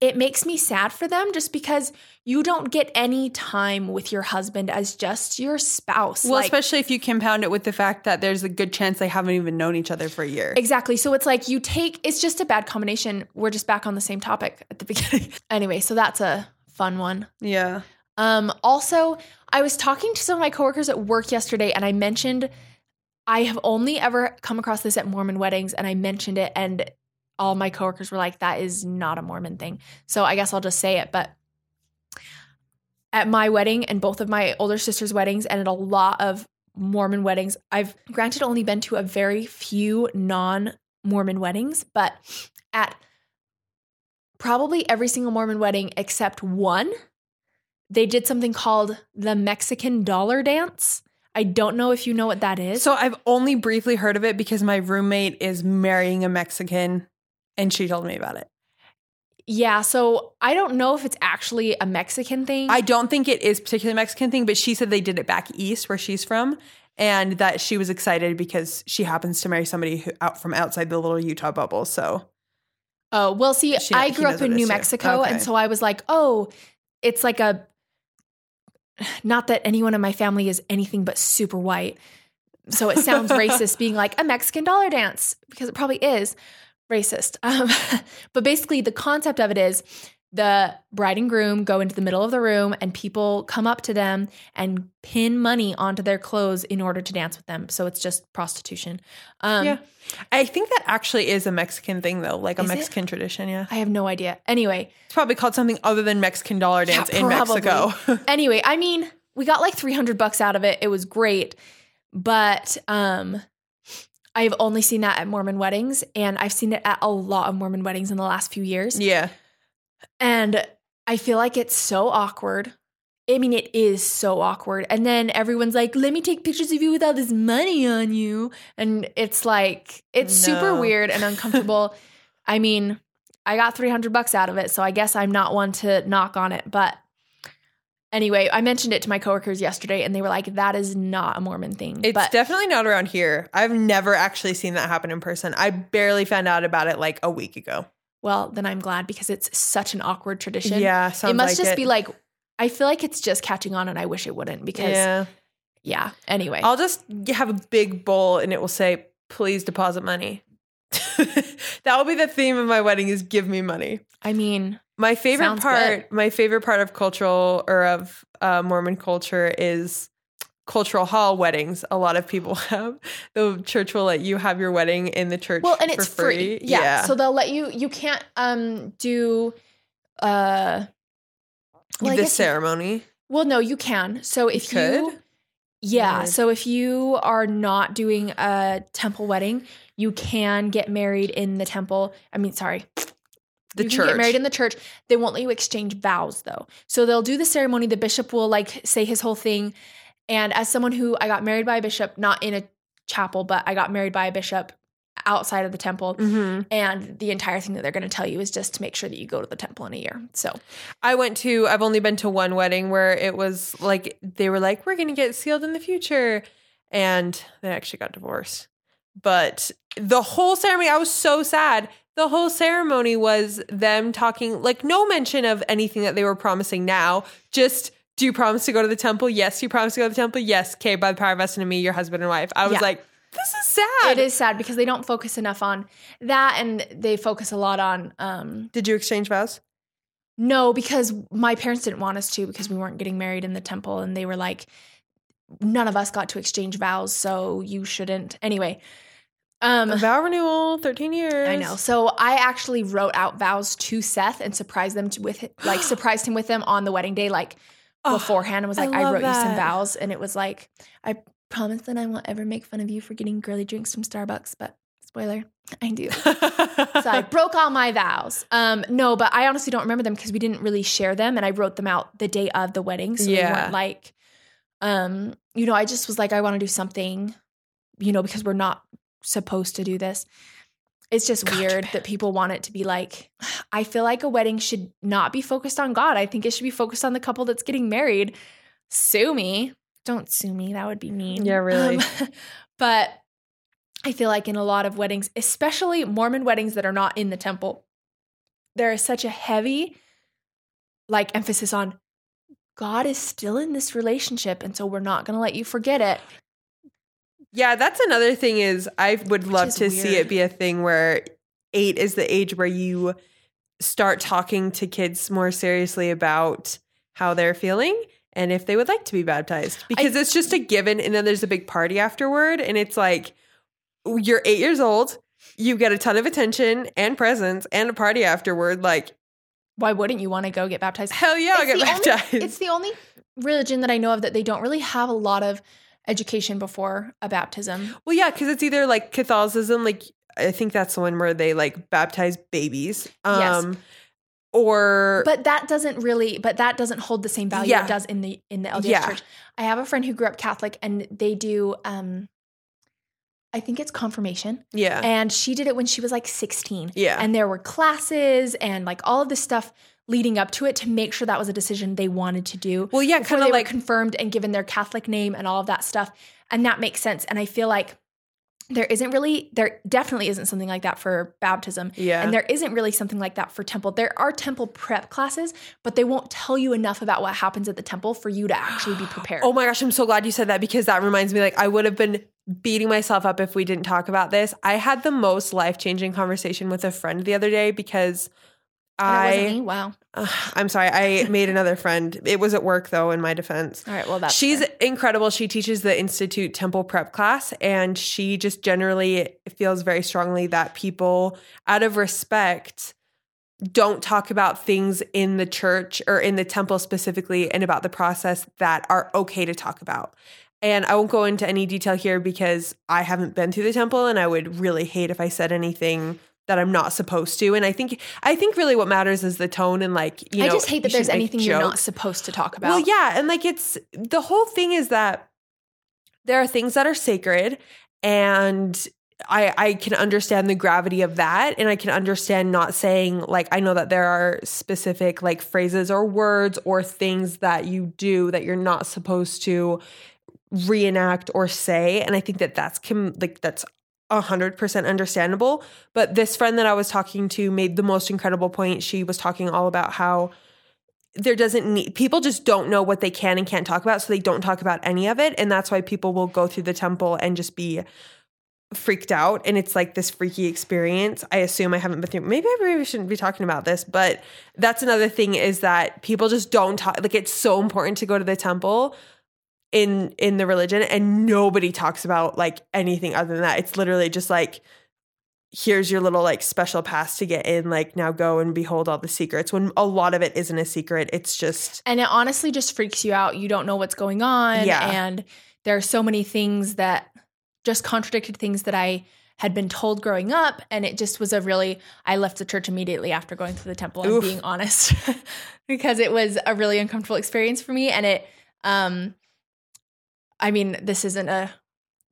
it makes me sad for them just because you don't get any time with your husband as just your spouse. Well, Like- especially if you compound it with the fact that there's a good chance they haven't even known each other for a year. Exactly. So it's like you take it's just a bad combination. We're just back on the same topic at the beginning. anyway, so that's a fun one. Yeah. Um also, I was talking to some of my coworkers at work yesterday and I mentioned I have only ever come across this at Mormon weddings and I mentioned it and all my coworkers were like that is not a Mormon thing. So I guess I'll just say it, but at my wedding and both of my older sister's weddings and at a lot of Mormon weddings, I've granted only been to a very few non Mormon weddings, but at probably every single Mormon wedding except one, they did something called the Mexican dollar dance. I don't know if you know what that is. So I've only briefly heard of it because my roommate is marrying a Mexican and she told me about it. yeah, so I don't know if it's actually a Mexican thing. I don't think it is particularly a Mexican thing, but she said they did it back east where she's from and that she was excited because she happens to marry somebody who out from outside the little Utah bubble. So Oh, well, see, She- I grew up in New. Mexico. Okay. And so I was like, oh, it's like a, not that anyone in my family is anything but super white. So it sounds racist being like a Mexican dollar dance because it probably is racist. Um, but basically, the concept of it is the bride and groom go into the middle of the room and people come up to them and pin money onto their clothes in order to dance with them. So it's just prostitution. Um, yeah, I think that actually is a Mexican thing though, like a Is it? Mexican tradition. Yeah, I have no idea. Anyway, it's probably called something other than Mexican dollar Yeah, dance in. Mexico. anyway, I mean, we got like 300 bucks out of it. It was great. But um I've only seen that at Mormon weddings and I've seen it at a lot of Mormon weddings in the last few years. yeah, And I feel like it's so awkward. I mean, it is so awkward. And then everyone's like, let me take pictures of you with all this money on you. And it's like, it's super weird and uncomfortable. I mean, I got 300 bucks out of it. So I guess I'm not one to knock on it. But anyway, I mentioned it to my coworkers yesterday and they were like, that is not a Mormon thing. it's but definitely not around here. I've never actually seen that happen in person. I barely found out about it like a week ago. Well, then I'm glad because it's such an awkward tradition. Yeah, it must like just it. be like, I feel like it's just catching on and I wish it wouldn't because yeah. Yeah. Anyway. I'll just have a big bowl and it will say, please deposit money. that will be the theme of my wedding is give me money. I mean, My favorite part, my favorite part of cultural or of uh, Mormon culture is cultural hall weddings. A lot of people have the church will let you have your wedding in the church. well, and for it's free. Yeah. So they'll let you. You can't um do. uh well, the guess you- ceremony. Well, no, you can. So if could? you. Yeah. Weird. So if you are not doing a temple wedding, you can get married in the temple. I mean, sorry. The you church. can get married in the church. They won't let you exchange vows though. So they'll do the ceremony. The bishop will like say his whole thing. And as someone who I got married by a bishop, not in a chapel, but I got married by a bishop outside of the temple. Mhm. And the entire thing that they're going to tell you is just to make sure that you go to the temple in a year. So I went to, I've only been to one wedding where it was like, they were like, we're going to get sealed in the future. And they actually got divorced. But the whole ceremony, I was so sad. The whole ceremony was them talking, like, no mention of anything that they were promising now. Just, do you promise to go to the temple? Yes. Do you promise to go to the temple? Yes. Okay. By the power vested in me, your husband and wife. I was Yeah. like, this is sad. it is sad because they don't focus enough on that and they focus a lot on um Did you exchange vows? no because my parents didn't want us to because we weren't getting married in the temple and they were like none of us got to exchange vows so you shouldn't anyway um vow renewal, 13 years. I know. So I actually wrote out vows to Seth and surprised them to, with like surprised him with them on the wedding day, like Oh, beforehand, and was like, I, love wrote you some vows, and it was like, I promise that I won't ever make fun of you for getting girly drinks from Starbucks, but spoiler, I do. so I broke all my vows. Um, no, but I honestly don't remember them because we didn't really share them, and I wrote them out the day of the wedding, so Yeah. weren't like, um, you know, I just was like, I want to do something, you know, because we're not supposed to do this. It's just God, weird that people want it to be like, I feel like a wedding should not be focused on God. I think it should be focused on the couple that's getting married. Sue me. Don't sue me. That would be mean. Yeah, really. Um, but I feel like in a lot of weddings, especially Mormon weddings that are not in the temple, there is such a heavy like emphasis on God is still in this relationship and so we're not going to let you forget it. Yeah, that's another thing is I would love to see it be a thing where 8 is the age where you start talking to kids more seriously about how they're feeling and if they would like to be baptized because it's just a given and then there's a big party afterward and it's like you're 8 years old, you get a ton of attention and presents and a party afterward like Why wouldn't you want to go get baptized? hell yeah, I'll get It's the only- baptized. it's the only religion that I know of that they don't really have a lot of education before a baptism. Well, yeah, because it's either like Catholicism, like I think that's the one where they like baptize babies. Yes. Um or But that doesn't really but that doesn't hold the same value Yeah. it does in the in the LDS Yeah. church. I have a friend who grew up Catholic and they do um I think it's confirmation. yeah. And she did it when she was like 16. Yeah. And there were classes and like all of this stuff leading up to it to make sure that was a decision they wanted to do. well, yeah, kind of like confirmed and given their Catholic name and all of that stuff. And that makes sense. And I feel like there isn't really, there definitely isn't something like that for baptism. yeah. And there isn't really something like that for temple. There are temple prep classes, but they won't tell you enough about what happens at the temple for you to actually be prepared. Oh my gosh, I'm so glad you said that because that reminds me like I would have been beating myself up if we didn't talk about this. I had the most life-changing conversation with a friend the other day because And it wasn't I? Wow. Ugh, I'm sorry, I made another friend. It was at work though in my defense. All right. Well, that's She's fair. incredible. She teaches the Institute Temple Prep class, and she just generally feels very strongly that people, out of respect, don't talk about things in the church or in the temple specifically and about the process that are okay to talk about. And I won't go into any detail here because I haven't been through the temple and I would really hate if I said anything that I'm not supposed to. And I think I think really what matters is the tone and like, you know, I just hate that there's anything you're not supposed to talk about. Well, yeah, and like it's the whole thing is that there are things that are sacred and I I can understand the gravity of that and I can understand not saying like I know that there are specific like phrases or words or things that you do that you're not supposed to reenact or say and I think that that's com- like that's a hundred percent understandable. But this friend that I was talking to made the most incredible point. She was talking all about how there doesn't need people just don't know what they can and can't talk about, so they don't talk about any of it. And that's why people will go through the temple and just be freaked out. And it's like this freaky experience. I assume I haven't been through maybe I really shouldn't be talking about this, but that's another thing is that people just don't talk like it's so important to go to the temple in in the religion and nobody talks about like anything other than that. It's literally just like here's your little like special pass to get in like now go and behold all the secrets when a lot of it isn't a secret. It's just And it honestly just freaks you out. You don't know what's going on. Yeah. And there are so many things that just contradicted things that I had been told growing up. And it just was a really, I left the church immediately after going through the temple and Oof. being honest, because it was a really uncomfortable experience for me. And it, um, I mean, this isn't a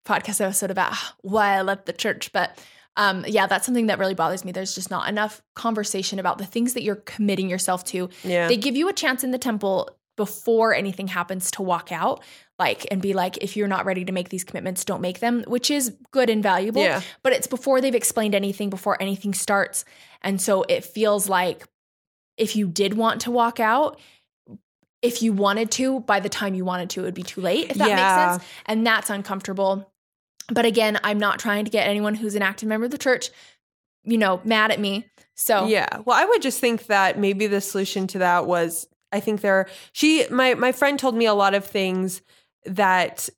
podcast episode about why I left the church, but um, yeah, that's something that really bothers me. There's just not enough conversation about the things that you're committing yourself to yeah. they give you a chance in the temple before anything happens to walk out like and be like if you're not ready to make these commitments don't make them which is good and valuable Yeah. but it's before they've explained anything before anything starts and so it feels like if you did want to walk out if you wanted to by the time you wanted to it would be too late if that Yeah. makes sense and that's uncomfortable but again i'm not trying to get anyone who's an active member of the church you know mad at me so Yeah. Well, I would just think that maybe the solution to that was I think there she my my friend told me a lot of things that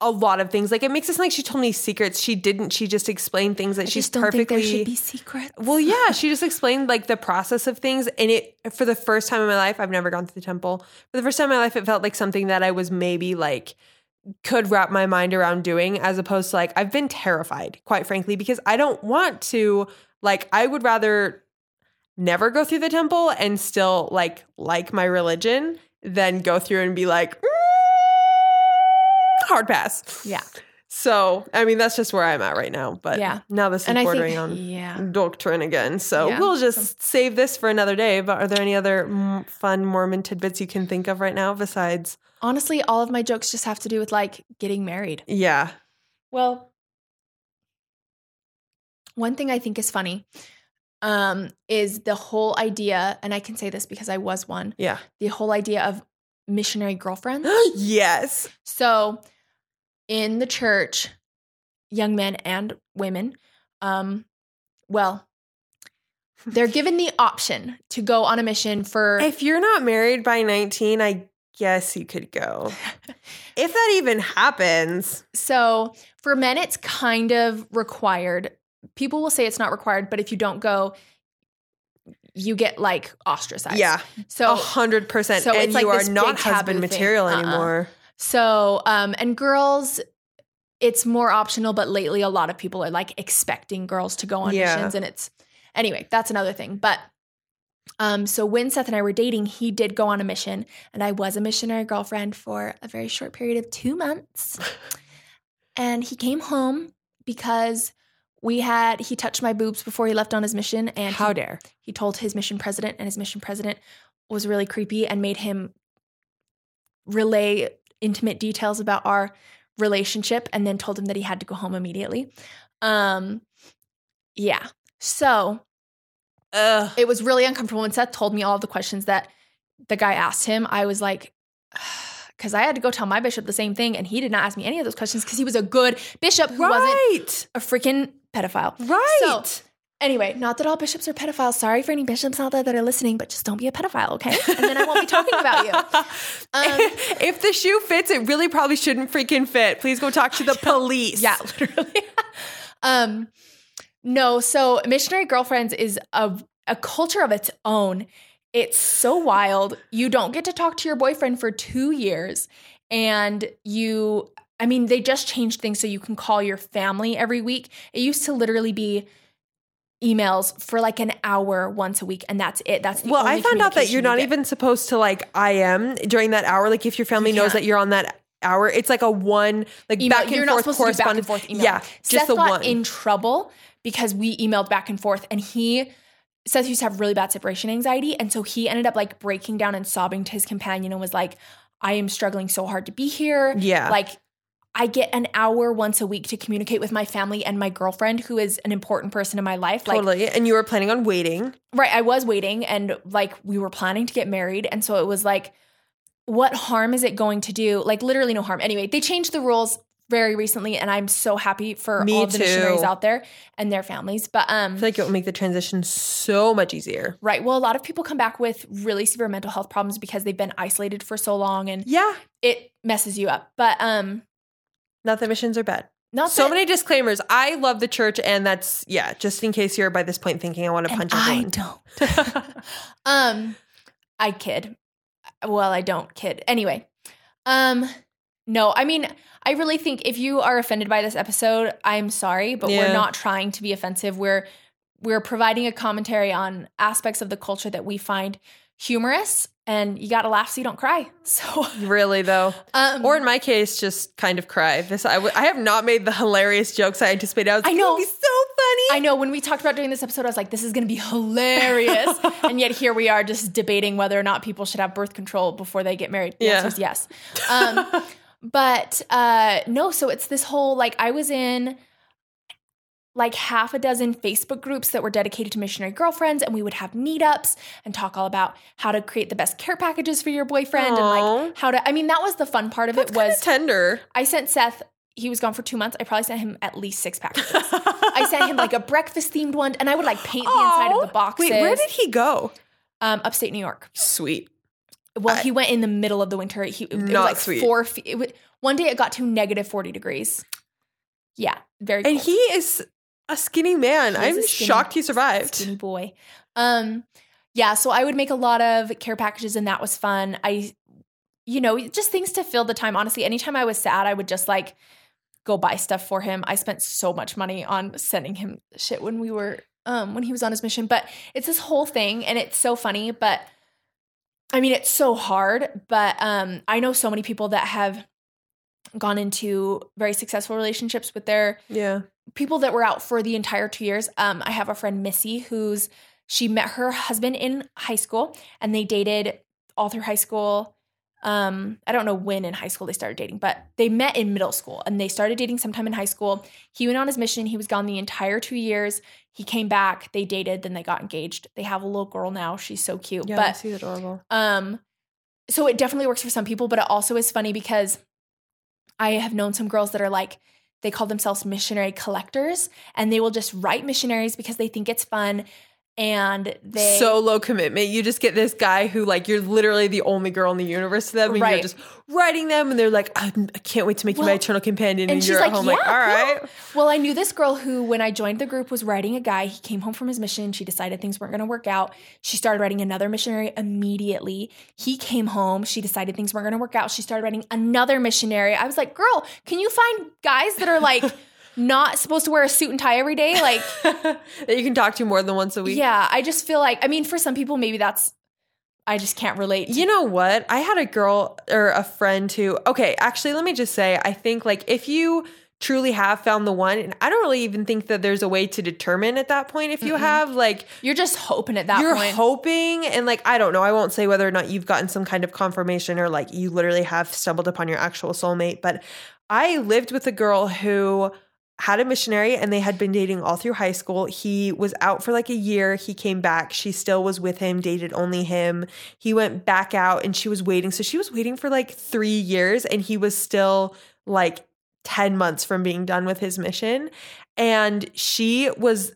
a lot of things. Like it makes it sound like she told me secrets. She didn't. She just explained things that I she's perfectly think there should be secrets. Well yeah she just explained like the process of things and it for the first time in my life i've never gone to the temple. For the first time in my life it felt like something that i was maybe like could wrap my mind around doing as opposed to like i've been terrified quite frankly because i don't want to like i would rather never go through the temple and still like like my religion than go through and be like "Mm, hard pass yeah so i mean that's just where i'm at right now but Yeah. now this is and I bordering think on yeah doctrine again. So Yeah. we'll just save this for another day. But are there any other fun Mormon tidbits you can think of right now besides? honestly all of my jokes just have to do with like getting married Yeah. well one thing i think is funny um, is the whole idea, and I can say this because I was one, Yeah. the whole idea of missionary girlfriends. yes. So, in the church, young men and women, um, well, they're given the option to go on a mission for. If you're not married by 19, I guess you could go. if that even happens. So, for men, it's kind of required. People will say it's not required, but if you don't go, you get like ostracized. Yeah. So, A hundred percent. so And it's like you are not husband material Uh-uh. anymore. So, um, and girls, it's more optional, but lately a lot of people are like expecting girls to go on Yeah. missions. And it's, anyway, that's another thing. But, um, so when Seth and I were dating, he did go on a mission, and I was a missionary girlfriend for a very short period of two months. and he came home because we had, he touched my boobs before he left on his mission. And How he, dare. he told his mission president, and his mission president was really creepy and made him relay intimate details about our relationship and then told him that he had to go home immediately. Um yeah. So, Ugh. it was really uncomfortable when Seth told me all of the questions that the guy asked him. I was like cuz I had to go tell my bishop the same thing and he did not ask me any of those questions cuz he was a good bishop who wasn't Right. a freaking pedophile. Right. So, Anyway, not that all bishops are pedophiles. Sorry for any bishops out there that are listening, but just don't be a pedophile, okay? And then I won't be talking about you. Um, if the shoe fits, it really probably shouldn't freaking fit. Please go talk to the police. yeah, literally. um, no, so missionary girlfriends is a a culture of its own. It's so wild. You don't get to talk to your boyfriend for two years, and you. I mean, they just changed things so you can call your family every week. It used to literally be emails for like an hour once a week, and that's it. That's the Well, I found out that you're not get. even supposed to like IM during that hour. Like if your family knows that you're on that hour, it's like a one like email. back and You're not forth supposed to back and correspondence. forth email. Yeah, Seth just the got one. in trouble because we emailed back and forth, and he Seth used to have really bad separation anxiety, and so he ended up like breaking down and sobbing to his companion and was like, "I am struggling so hard to be here. Yeah. like." I get an hour once a week to communicate with my family and my girlfriend, who is an important person in my life. Like, totally. And you were planning on waiting. right, I was waiting and like we were planning to get married. And so it was like, what harm is it going to do? Like, literally no harm. Anyway, they changed the rules very recently, and I'm so happy for Me all the too. missionaries out there and their families. But um, I feel like it will make the transition so much easier. right, well, a lot of people come back with really severe mental health problems because they've been isolated for so long, and Yeah. it messes you up. But um, Not that missions are bad. not So that- many disclaimers. I love the church, and that's yeah. Just in case you're by this point thinking I want to and punch I everyone. don't. um, I kid. Well, I don't kid. Anyway, um, no, I mean, I really think if you are offended by this episode, I'm sorry, but Yeah. we're not trying to be offensive. We're we're providing a commentary on aspects of the culture that we find humorous, and you got to laugh so you don't cry. So, Really though, um, or in my case, just kind of cry. This I, w- I have not made the hilarious jokes I anticipated. I was I know. Be so funny. I know when we talked about doing this episode, I was like, this is going to be hilarious. and yet here we are just debating whether or not people should have birth control before they get married. The Yeah. answer is yes. Um, but uh, no, so it's this whole like, I was in like half a dozen Facebook groups that were dedicated to missionary girlfriends, and we would have meetups and talk all about how to create the best care packages for your boyfriend and like how to. I mean, that was the fun part of That's it was tender. I sent Seth. He was gone for two months. I probably sent him at least six packages. I sent him like a breakfast themed one, and I would like paint the inside of the boxes. Wait, where did he go? um, upstate New York. Sweet. Well, I- he went in the middle of the winter. He it was like sweet. four. Feet, was, one day it got to negative forty degrees. Yeah, very. And cold. he is a skinny man. He I'm skinny- shocked he survived. skinny boy. Um, yeah. So I would make a lot of care packages, and that was fun. I, you know, just things to fill the time. Honestly, anytime I was sad, I would just like go buy stuff for him. I spent so much money on sending him shit when we were um when he was on his mission. But it's this whole thing, and it's so funny. But I mean, it's so hard. But um, I know so many people that have gone into very successful relationships with their Yeah. people that were out for the entire two years. Um, I have a friend Missy who's she met her husband in high school and they dated all through high school. Um, I don't know when in high school they started dating, but they met in middle school and they started dating sometime in high school. He went on his mission. He was gone the entire two years. He came back. They dated. Then they got engaged. They have a little girl now. She's so cute. Yeah, but she's adorable. um, so it definitely works for some people, but it also is funny because I have known some girls that are like, they call themselves missionary collectors and they will just write missionaries because they think it's fun and they so low commitment. You just get this guy who like you're literally the only girl in the universe to them, and Right. you're just writing them, and they're like, I, I can't wait to make you my eternal companion, and, and she's you're like, at home yeah, like, all right. cool." Well, I knew this girl who, when I joined the group, was writing a guy. He came home from his mission. She decided things weren't going to work out. She started writing another missionary immediately. He came home. She decided things weren't going to work out. She started writing another missionary. I was like, girl, can you find guys that are like not supposed to wear a suit and tie every day? Like, that you can talk to more than once a week. yeah, I just feel like, I mean, for some people, maybe that's, I just can't relate. You know what? I had a girl or a friend who, okay, actually, let me just say, I think like if you truly have found the one, and I don't really even think that there's a way to determine at that point if you have, like, You're just hoping at that you're point. hoping, and like, I don't know, I won't say whether or not you've gotten some kind of confirmation or like you literally have stumbled upon your actual soulmate, but I lived with a girl who had a missionary and they had been dating all through high school. He was out for like a year. He came back. She still was with him, dated only him. He went back out and she was waiting. So she was waiting for like three years and he was still like 10 months from being done with his mission. And she was,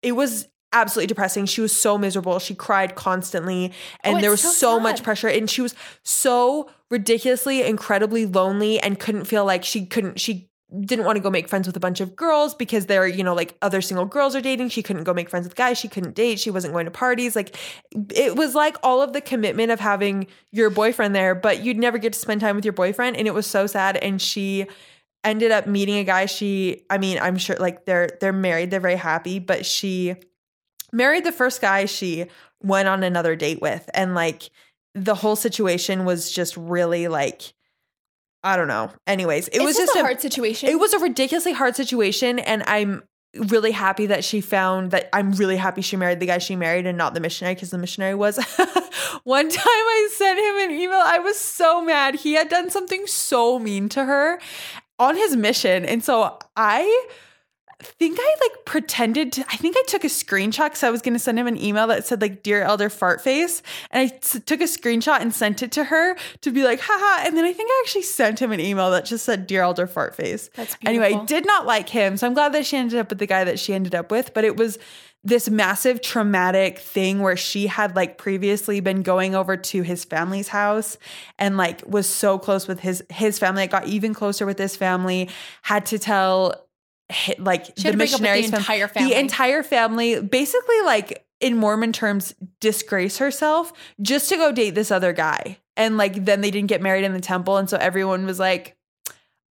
it was absolutely depressing. She was so miserable. She cried constantly and Oh, there was so, so much pressure and she was so ridiculously incredibly lonely and couldn't feel like she couldn't she didn't want to go make friends with a bunch of girls because they're you know like other single girls are dating. She couldn't go make friends with guys. She couldn't date. She wasn't going to parties. Like it was like all of the commitment of having your boyfriend there but you'd never get to spend time with your boyfriend and it was so sad. And she ended up meeting a guy she i mean i'm sure like they're they're married. They're very happy but she married the first guy she went on another date with. And like the whole situation was just really like i don't know anyways it it's was just, just a a hard situation. it was a ridiculously hard situation and i'm really happy that she found that i'm really happy she married the guy she married and not the missionary because the missionary was one time i sent him an email i was so mad he had done something so mean to her on his mission and so i think I like pretended to, I think I took a screenshot because I was going to send him an email that said like Dear Elder Fart Face. And I s- took a screenshot and sent it to her to be like, haha. And then I think I actually sent him an email that just said Dear Elder Fart Face. That's Anyway, I did not like him. So I'm glad that she ended up with the guy that she ended up with. But it was this massive traumatic thing where she had like previously been going over to his family's house and like was so close with his his family. It got even closer with this family. Had to tell like She had to break up with the missionaries fam- entire family. the entire family basically like in mormon terms disgrace herself just to go date this other guy and like then they didn't get married in the temple and so everyone was like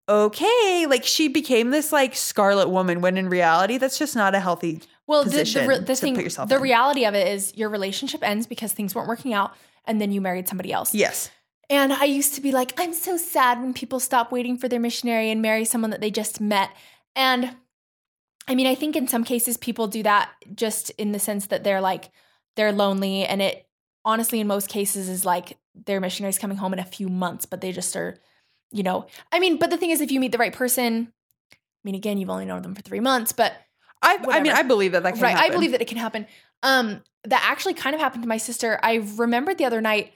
okay like she became this like scarlet woman when in reality that's just not a healthy well, the, the, the thing, the in. reality of it is your relationship ends because things weren't working out, and then you married somebody else. yes And I used to be like, I'm so sad when people stop waiting for their missionary and marry someone that they just met. And I mean, I think in some cases people do that just in the sense that they're like, they're lonely. And it honestly, in most cases, is like their missionary's coming home in a few months, but they just are, you know. I mean, but the thing is, if you meet the right person, I mean, again, you've only known them for three months, but I, I mean i believe that that can right, happen. I believe that it can happen. Um, that actually kind of happened to my sister. I remembered the other night,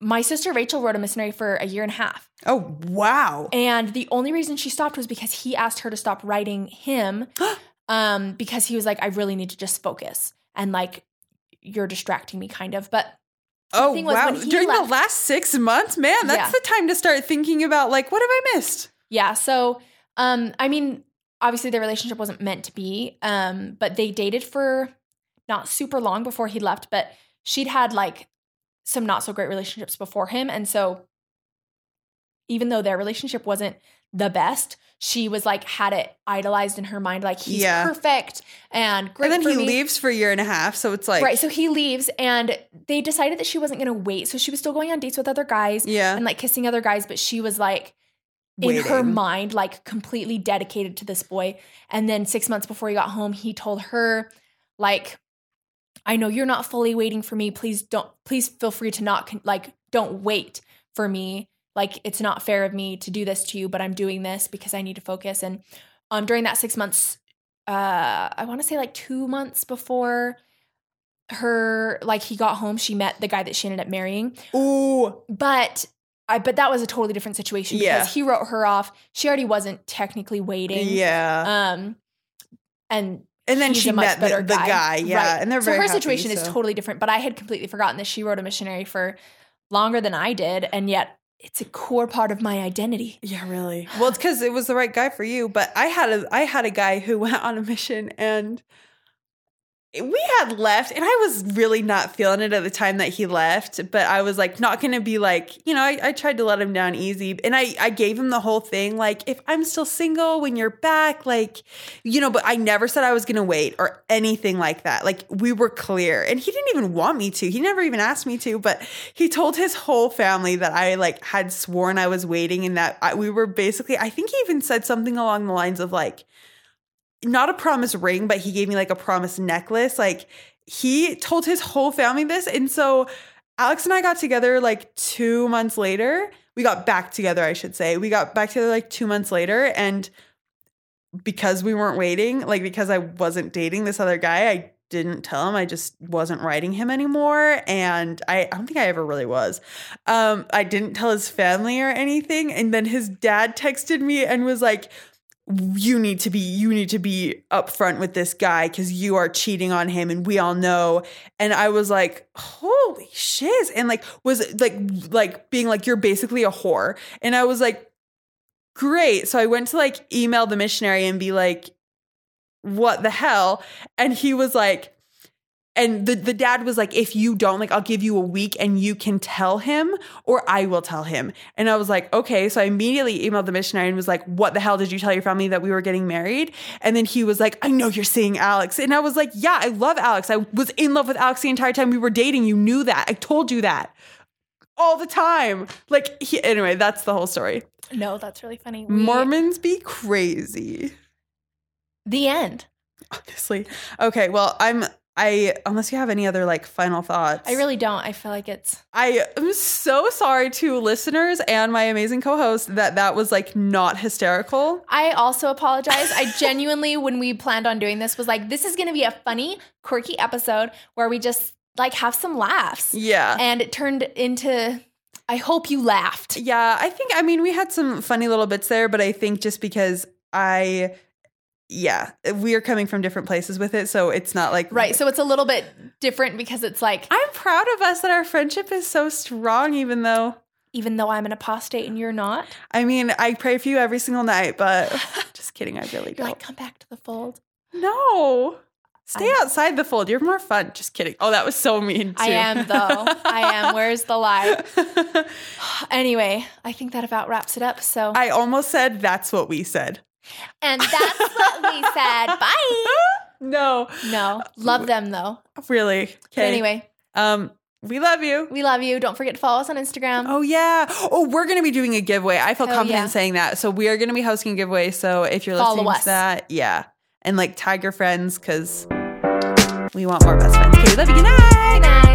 my sister Rachel wrote a missionary for a year and a half. oh wow And the only reason she stopped was because he asked her to stop writing him um, because he was like, I really need to just focus. And like, you're distracting me, kind of. But oh wow during left- the last six months man that's Yeah. the time to start thinking about like what have i missed yeah, so um, I mean, obviously their relationship wasn't meant to be, um, but they dated for not super long before he left, but she'd had like some not so great relationships before him. And so even though their relationship wasn't the best, she was like had it idolized in her mind, like he's Yeah. perfect and great. and then he me. leaves for a year and a half so it's like right. So he leaves, and they decided that she wasn't going to wait. So she was still going on dates with other guys yeah and like kissing other guys, but she was like in her mind, like completely dedicated to this boy. And then six months before he got home, he told her, like, I know you're not fully waiting for me. Please don't, please feel free to not, con- like, don't wait for me. Like it's not fair of me to do this to you, but I'm doing this because I need to focus. And um, during that six months, uh, I want to say like two months before her, like he got home, she met the guy that she ended up marrying. Ooh. But I, but that was a totally different situation Yeah. because he wrote her off. She already wasn't technically waiting. Yeah. Um, and and then she met the, the guy. Yeah. Right. And they're so her happy, situation is totally different. But I had completely forgotten that she wrote a missionary for longer than I did, and yet it's a core part of my identity. Yeah, really. Well, it's because it was the right guy for you. But I had a I had a guy who went on a mission and we had left and I was really not feeling it at the time that he left, but I was like not gonna be like, you know, I, I tried to let him down easy. And I, I gave him the whole thing, like, if I'm still single when you're back, like, you know, but I never said I was gonna wait or anything like that. Like we were clear. And he didn't even want me to. He never even asked me to, but he told his whole family that I like had sworn I was waiting and that I, we were basically I think he even said something along the lines of like not a promise ring, but he gave me like a promise necklace. Like he told his whole family this. And so Alex and I got together like two months later. We got back together, I should say. We got back together like two months later. And because we weren't waiting, like because I wasn't dating this other guy, I didn't tell him. I just wasn't writing him anymore. And I, I don't think I ever really was. Um, I didn't tell his family or anything. And then his dad texted me and was like, you need to be you need to be upfront with this guy because you are cheating on him and we all know. And i was like holy shiz. And like was like like being like you're basically a whore. And i was like great. So i went to like email the missionary and be like what the hell? And he was like and the, the dad was like if you don't like i'll give you a week and you can tell him or i will tell him. And i was like okay. So i immediately emailed the missionary and was like what the hell did you tell your family that we were getting married? And then he was like i know you're seeing alex. And i was like yeah i love alex. I was in love with alex the entire time we were dating. You knew that. I told you that all the time. Like he, anyway that's the whole story. No, that's really funny. We- mormons be crazy. The end. honestly. Okay. Well i'm i unless you have any other like final thoughts I really don't. I feel like it's I am so sorry to listeners and my amazing co-host that that was like not hysterical. I also apologize. I genuinely, when we planned on doing this, was like, this is going to be a funny, quirky episode where we just like have some laughs. Yeah. And it turned into, I hope you laughed. yeah, I think I mean we had some funny little bits there, but I think just because I yeah, we are coming from different places with it, so it's not like Right. So it's a little bit different because it's like, I'm proud of us that our friendship is so strong even though even though I'm an apostate and you're not, I mean, I pray for you every single night, but just kidding, I really don't. like, come back to the fold. no. Stay I- outside the fold. You're more fun. Just kidding. Oh, that was so mean too. I am, though. I am. Where's the lie? Anyway, I think that about wraps it up. So, I almost said that's what we said. And that's what we said. Bye. No, No, love them though. really. Okay. anyway, um, we love you. we love you. Don't forget to follow us on Instagram. Oh yeah. Oh, we're gonna be doing a giveaway. I feel Hell confident yeah. saying that. So we are gonna be hosting a giveaway. So if you're Follow listening us. to that, yeah, and like tag your friends because we want more best friends. Okay, we love you. Good night.